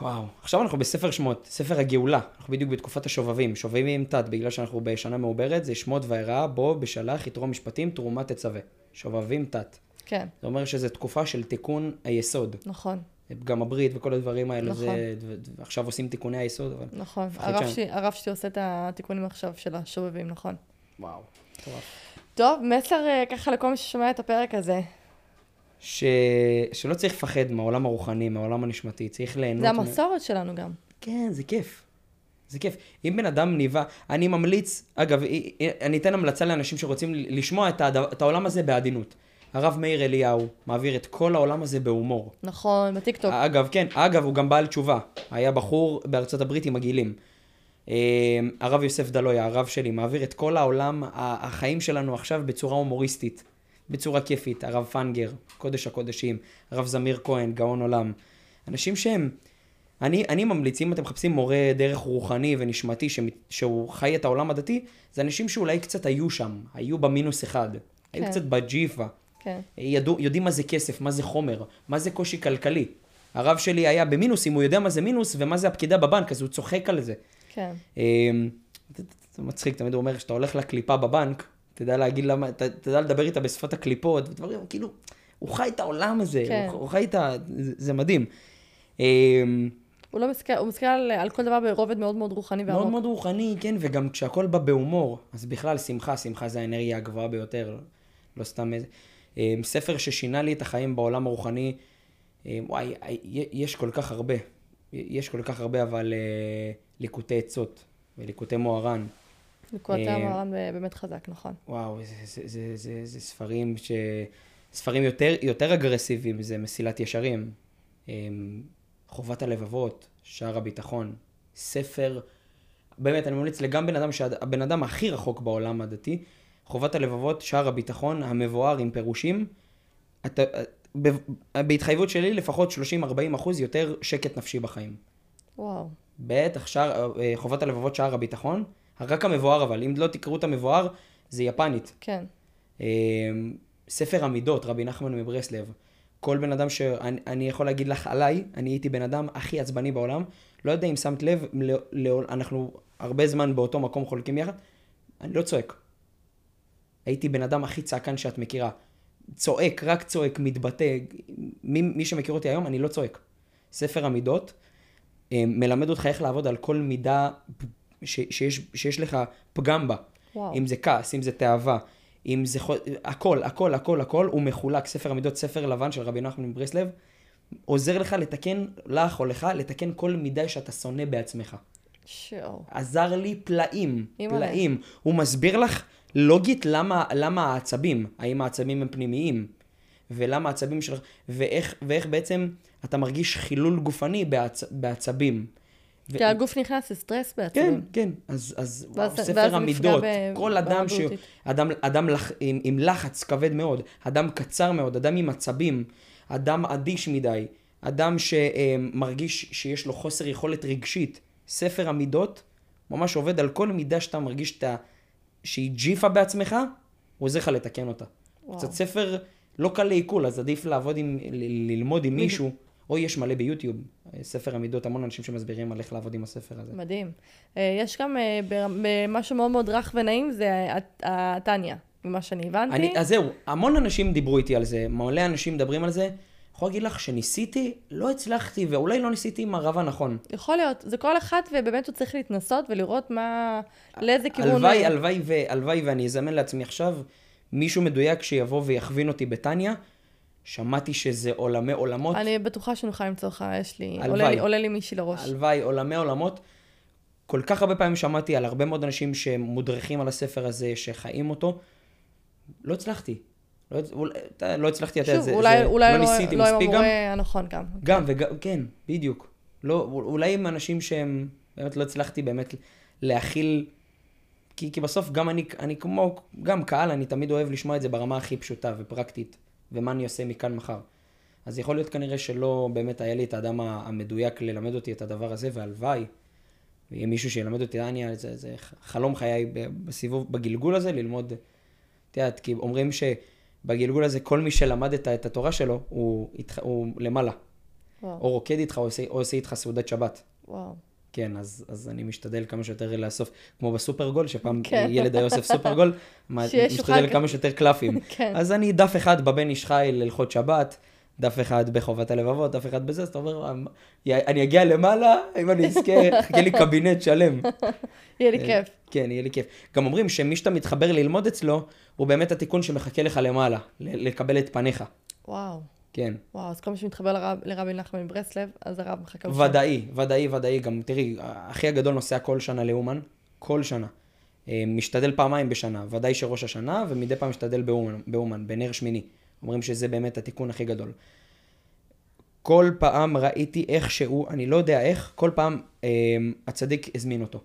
וואו. עכשיו אנחנו בספר שמות, ספר הגאולה. אנחנו בדיוק בתקופת השובבים. שובבים עם תת, בגלל שאנחנו בשנה מעוברת, זה שמות ואראה, בוא בשלח, יתרום משפטים, תרומה תצווה. שובבים תת. כן. זה אומר שזו תקופה של תיקון היסוד. נכון. גם הברית וכל הדברים האלה, נכון. זה, עכשיו עושים תיקוני היסוד, אבל... נכון, הרב, ש... הרב שלי עושה את התיקונים עכשיו של השובבים, נכון. וואו, מטורף. טוב, מסר אה, ככה לכל מי ששומע את הפרק הזה. ש... שלא צריך לפחד מהעולם הרוחני, מהעולם הנשמתי, צריך ליהנות... זה המסורת מ... שלנו גם. כן, זה כיף. זה כיף. אם בן אדם ניבה, אני ממליץ, אגב, אני אתן המלצה לאנשים שרוצים לשמוע את, הדבר, את העולם הזה בעדינות. הרב מאיר אליהו מעביר את כל העולם הזה בהומור. נכון, בטיקטוק. אגב, כן, אגב, הוא גם בעל תשובה. היה בחור בארצות הברית עם מגעילים. אה, הרב יוסף דלויה, הרב שלי, מעביר את כל העולם, החיים שלנו עכשיו בצורה הומוריסטית, בצורה כיפית. הרב פנגר, קודש הקודשים, הרב זמיר כהן, גאון עולם. אנשים שהם אני, אני ממליץ, אם אתם מחפשים מורה דרך רוחני ונשמתי ש, שהוא חי את העולם הדתי, זה אנשים שאולי קצת היו שם, היו במינוס אחד, כן. היו קצת בג'יפה. כן. ידעו, יודעים מה זה כסף, מה זה חומר, מה זה קושי כלכלי. הרב שלי היה במינוסים, הוא יודע מה זה מינוס ומה זה הפקידה בבנק, אז הוא צוחק על זה. כן. אמ, זה מצחיק, תמיד הוא אומר, כשאתה הולך לקליפה בבנק, תדע להגיד למה, ת, תדע לדבר איתה בשפת הקליפות, ודברים, כאילו, הוא חי את העולם הזה, כן. הוא, הוא חי את ה... זה, זה מדהים. אמ, הוא לא מסתכל, הוא מסתכל על, על כל דבר ברובד מאוד מאוד רוחני ועמוק. מאוד מאוד רוחני, כן, וגם כשהכל בא בהומור, אז בכלל שמחה, שמחה זה האנרגיה הגבוהה ביותר, לא סתם איזה... אמ, ספר ששינה לי את החיים בעולם הרוחני, אמ, וואי, יש כל כך הרבה, יש כל כך הרבה, אבל אה, ליקוטי עצות וליקוטי מוהר"ן. ליקוטי המוהר"ן באמת חזק, נכון. וואו, זה, זה, זה, זה, זה ספרים ש... ספרים יותר, יותר אגרסיביים, זה מסילת ישרים. חובת הלבבות, שער הביטחון, ספר, באמת, אני ממליץ לגם בן אדם, שהבן אדם הכי רחוק בעולם הדתי, חובת הלבבות, שער הביטחון, המבואר עם פירושים, אתה, בהתחייבות שלי לפחות 30-40 אחוז יותר שקט נפשי בחיים. וואו. בטח, שער, אה, חובת הלבבות, שער הביטחון, רק המבואר אבל, אם לא תקראו את המבואר, זה יפנית. כן. אה, ספר המידות, רבי נחמן מברסלב. כל בן אדם שאני יכול להגיד לך עליי, אני הייתי בן אדם הכי עצבני בעולם. לא יודע אם שמת לב, לא, לא, אנחנו הרבה זמן באותו מקום חולקים יחד, אני לא צועק. הייתי בן אדם הכי צעקן שאת מכירה. צועק, רק צועק, מתבטא. מי, מי שמכיר אותי היום, אני לא צועק. ספר המידות אה, מלמד אותך איך לעבוד על כל מידה ש, שיש, שיש לך פגם בה. וואו. אם זה כעס, אם זה תאווה, אם זה חו... הכל, הכל, הכל, הכל, הוא מחולק, ספר המידות, ספר לבן של רבי נחמן מברסלב, עוזר לך לתקן, לך או לך, לתקן כל מידה שאתה שונא בעצמך. שואו. עזר לי פלאים, פלאים. הוא מסביר לך לוגית למה, למה העצבים, האם העצבים הם פנימיים, ולמה העצבים שלך, ואיך, ואיך בעצם אתה מרגיש חילול גופני בעצ, בעצבים. כי ו... הגוף נכנס לסטרס בעצם. כן, כן. אז, אז ואז, וואו, ספר המידות, ב... כל אדם, ש... אדם, אדם לח... עם, עם לחץ כבד מאוד, אדם קצר מאוד, אדם עם עצבים, אדם אדיש מדי, אדם שמרגיש שיש לו חוסר יכולת רגשית. ספר המידות ממש עובד על כל מידה שאתה מרגיש שאתה, שהיא ג'יפה בעצמך, הוא עוזר לך לתקן אותה. קצת ספר לא קל לעיכול, אז עדיף לעבוד עם, ללמוד עם מישהו. או יש מלא ביוטיוב, ספר המידות, המון אנשים שמסבירים על איך לעבוד עם הספר הזה. מדהים. אה, יש גם אה, משהו מאוד מאוד רך ונעים, זה הטניה, ממה שאני הבנתי. אני, אז זהו, המון אנשים דיברו איתי על זה, מלא אנשים מדברים על זה. יכול להגיד לך שניסיתי, לא הצלחתי, ואולי לא ניסיתי עם הרב הנכון. יכול להיות, זה כל אחד, ובאמת הוא צריך להתנסות ולראות מה, לאיזה כיוון... הלוואי, הלוואי, הלוואי ואני אזמן לעצמי עכשיו מישהו מדויק שיבוא ויכווין אותי בטניה. שמעתי שזה עולמי עולמות. אני בטוחה שנוכל למצוא לך, יש לי, עולה לי, עולה לי מישהי לראש. הלוואי, עולמי עולמות. כל כך הרבה פעמים שמעתי על הרבה מאוד אנשים שמודרכים על הספר הזה, שחיים אותו. לא הצלחתי. לא, לא הצלחתי, אתה יודע, זה, אולי, זה, אולי לא, לא ניסיתי לא מספיק גם. לא עם המורה הנכון גם. גם, כן. וגם, כן, בדיוק. לא, אולי עם אנשים שהם, באמת לא הצלחתי באמת להכיל, כי, כי בסוף גם אני, אני כמו, גם קהל, אני תמיד אוהב לשמוע את זה ברמה הכי פשוטה ופרקטית. ומה אני עושה מכאן מחר. אז יכול להיות כנראה שלא באמת היה לי את האדם המדויק ללמד אותי את הדבר הזה, והלוואי, ויהיה מישהו שילמד אותי, אני, זה, זה חלום חיי בסיבוב, בגלגול הזה, ללמוד, את יודעת, כי אומרים שבגלגול הזה כל מי שלמד את, התורה שלו, הוא, הוא למעלה. וואו. או רוקד איתך, או עושה, או עושה איתך סעודת שבת. וואו. כן, אז, אז אני משתדל כמה שיותר לאסוף, כמו בסופרגול, שפעם כן. ילד היה אוסף סופרגול, משתדל כמה שיותר קלפים. כן. אז אני דף אחד בבן איש חי להלכות שבת, דף אחד בחובת הלבבות, דף אחד בזה, אז אתה אומר, אני אגיע למעלה, אם אני אזכה, חכה לי קבינט שלם. יהיה לי כיף. כן, יהיה לי כיף. גם אומרים שמי שאתה מתחבר ללמוד אצלו, הוא באמת התיקון שמחכה לך למעלה, לקבל את פניך. וואו. כן. וואו, אז כל מי שמתחבר לרב, לרבי נחמן מברסלב, אז הרב מחכה בשביל. ודאי, ודאי, ודאי. גם, תראי, אחי הגדול נוסע כל שנה לאומן, כל שנה. אה, משתדל פעמיים בשנה, ודאי שראש השנה, ומדי פעם משתדל באומן, באומן, בנר שמיני. אומרים שזה באמת התיקון הכי גדול. כל פעם ראיתי איך שהוא, אני לא יודע איך, כל פעם אה, הצדיק הזמין אותו.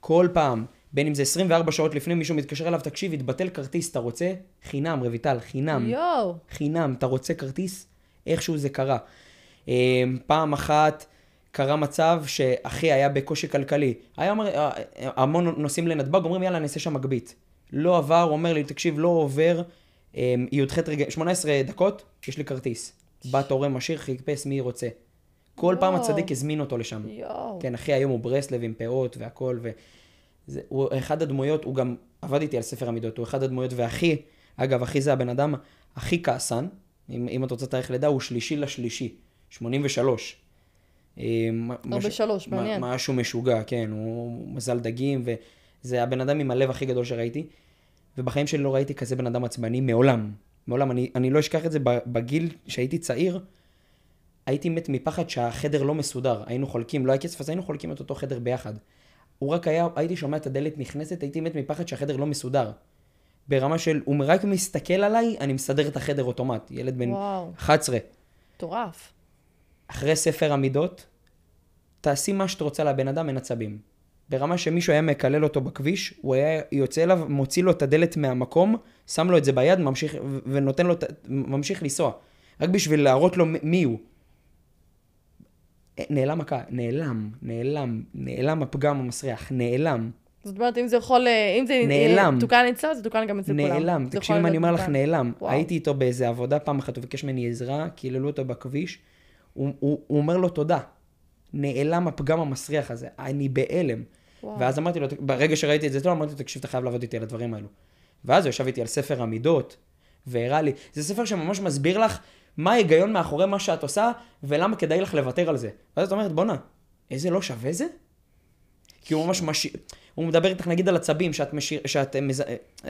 כל פעם. בין אם זה 24 שעות לפני מישהו מתקשר אליו, תקשיב, התבטל כרטיס, אתה רוצה? חינם, רויטל, חינם. יואו. חינם, אתה רוצה כרטיס? איכשהו זה קרה. אמ, פעם אחת קרה מצב שאחי היה בקושי כלכלי. היה אומר, אה, המון נוסעים לנתב"ג, אומרים יאללה, נעשה שם מגבית. לא עבר, אומר לי, תקשיב, לא עובר, י"ח רגע, 18 דקות, יש לי כרטיס. בא תורם עשיר, חיפש מי רוצה. כל פעם. הצדיק הזמין אותו לשם. יואו. כן, אחי היום הוא ברסלב עם פאות והכל, וזה, הוא אחד הדמויות, הוא גם עבד איתי על ספר המידות, הוא אחד הדמויות, ואחי, אגב, אחי זה הבן אדם הכי כעסן, אם, אם את רוצה תאריך לידה, הוא שלישי לשלישי, 83. אה, מה- הרבה משהו- שלוש, מה- מעניין. משהו משוגע, כן, הוא מזל דגים, וזה הבן אדם עם הלב הכי גדול שראיתי, ובחיים שלי לא ראיתי כזה בן אדם עצבני מעולם. מעולם, אני, אני לא אשכח את זה בגיל שהייתי צעיר, הייתי מת מפחד שהחדר לא מסודר. היינו חולקים, לא היה כסף, אז היינו חולקים את אותו חדר ביחד. הוא רק היה, הייתי שומע את הדלת נכנסת, הייתי מת מפחד שהחדר לא מסודר. ברמה של, הוא רק מסתכל עליי, אני מסדר את החדר אוטומט. ילד בן וואו, 11. מטורף. אחרי ספר המידות, תעשי מה שאת רוצה לבן אדם, אין עצבים. ברמה שמישהו היה מקלל אותו בכביש, הוא היה יוצא אליו, מוציא לו את הדלת מהמקום, שם לו את זה ביד, ממשיך, ונותן לו, ממשיך לנסוע. רק בשביל להראות לו מי הוא. אה, נעלם הקה, נעלם, נעלם, נעלם הפגם המסריח, נעלם, זאת אומרת, אם זה יכול, אה, אם זה נעלם. תוקן אצלו, זה תוקן גם אצל כולם. נעלם. תקשיבי יכול מה אני אומר לך. נעלם. וואו. הייתי איתו באיזה עבודה פעם אחת, הוא ביקש ממני עזרה, קיללו אותו בכביש, הוא, הוא, הוא אומר לו תודה. נעלם הפגם המסריח הזה, אני בהלם. וואו. ואז אמרתי לו, ברגע שראיתי את זה טוב, אמרתי לו, תקשיב, אתה חייב לעבוד איתי על הדברים האלו. ואז הוא ישב איתי על ספר המידות, והראה לי, זה ספר שממש מסביר לך מה ההיגיון מאחורי מה שאת עושה, ולמה כדאי לך לוותר על זה. ואז את אומרת, בואנה, איזה לא שווה זה? כי הוא ממש משאיר, הוא מדבר איתך נגיד על עצבים, שאת, משאיר, שאת מז...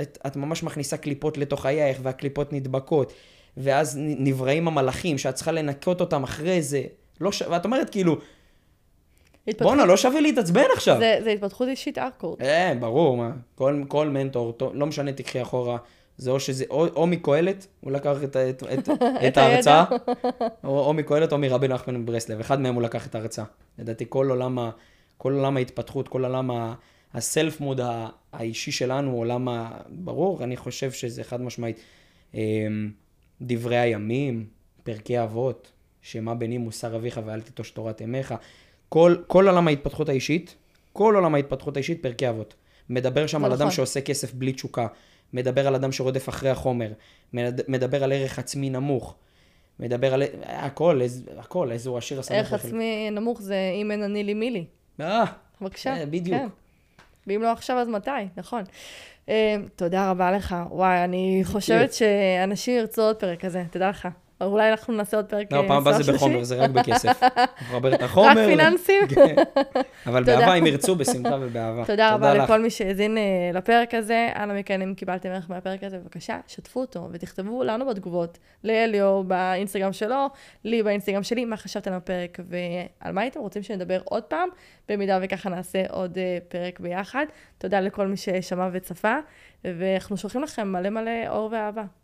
את, את ממש מכניסה קליפות לתוך הירך, והקליפות נדבקות, ואז נבראים המלאכים, שאת צריכה לנקות אותם אחרי זה. לא ש... ואת אומרת כאילו, התפתחות- בואנה, לא שווה להתעצבן עכשיו. זה זה התפתחות אישית ארקורד. אה, ברור, מה. כל, כל מנטור, לא משנה, תקחי אחורה. זה או שזה, או, או מקהלת, הוא לקח את, את, את, את ההרצאה, או, או מקהלת או מרבי נחמן מברסלב. אחד מהם הוא לקח את ההרצאה. לדעתי כל עולם, ה, כל עולם ההתפתחות, כל עולם ה- הסלף מוד האישי שלנו, עולם ה... ברור, אני חושב שזה חד משמעית. אמ, דברי הימים, פרקי אבות, שמה בני מוסר אביך ואל תיטוש תורת אמך. כל, כל עולם ההתפתחות האישית, כל עולם ההתפתחות האישית, פרקי אבות. מדבר שם על אדם נכון. שעושה כסף בלי תשוקה, מדבר על אדם שרודף אחרי החומר, מד- מדבר על ערך עצמי נמוך, מדבר על הכל, הכל, איזה הוא עשיר השמח. ערך. עצמי נמוך זה אם אין אני לי מי לי. אה, בבקשה. אה, בדיוק. כן. ואם לא עכשיו, אז מתי, נכון. אה, תודה רבה לך. וואי, אני חושבת שאנשים ירצו עוד פרק כזה, תדע לך. אולי אנחנו נעשה עוד פרק לא, אה, פעם הבאה זה בחומר, שלישי. זה רק בכסף. נחבר את החומר. רק פיננסים? כן. אבל. באהבה, אם ירצו, בשמחה ובאהבה. תודה רבה. לכל מי שהאזין אה, לפרק הזה. אנא מכן, אם קיבלתם ערך מהפרק הזה, בבקשה, שתפו אותו ותכתבו לנו בתגובות, לאליאור באינסטגרם שלו, לי באינסטגרם שלי, מה חשבתם על הפרק ועל מה הייתם רוצים שנדבר עוד פעם, במידה וככה נעשה עוד אה, פרק ביחד. תודה לכל מי ששמע וצפה, ואנחנו שולחים לכם מלא מלא אור ואהבה.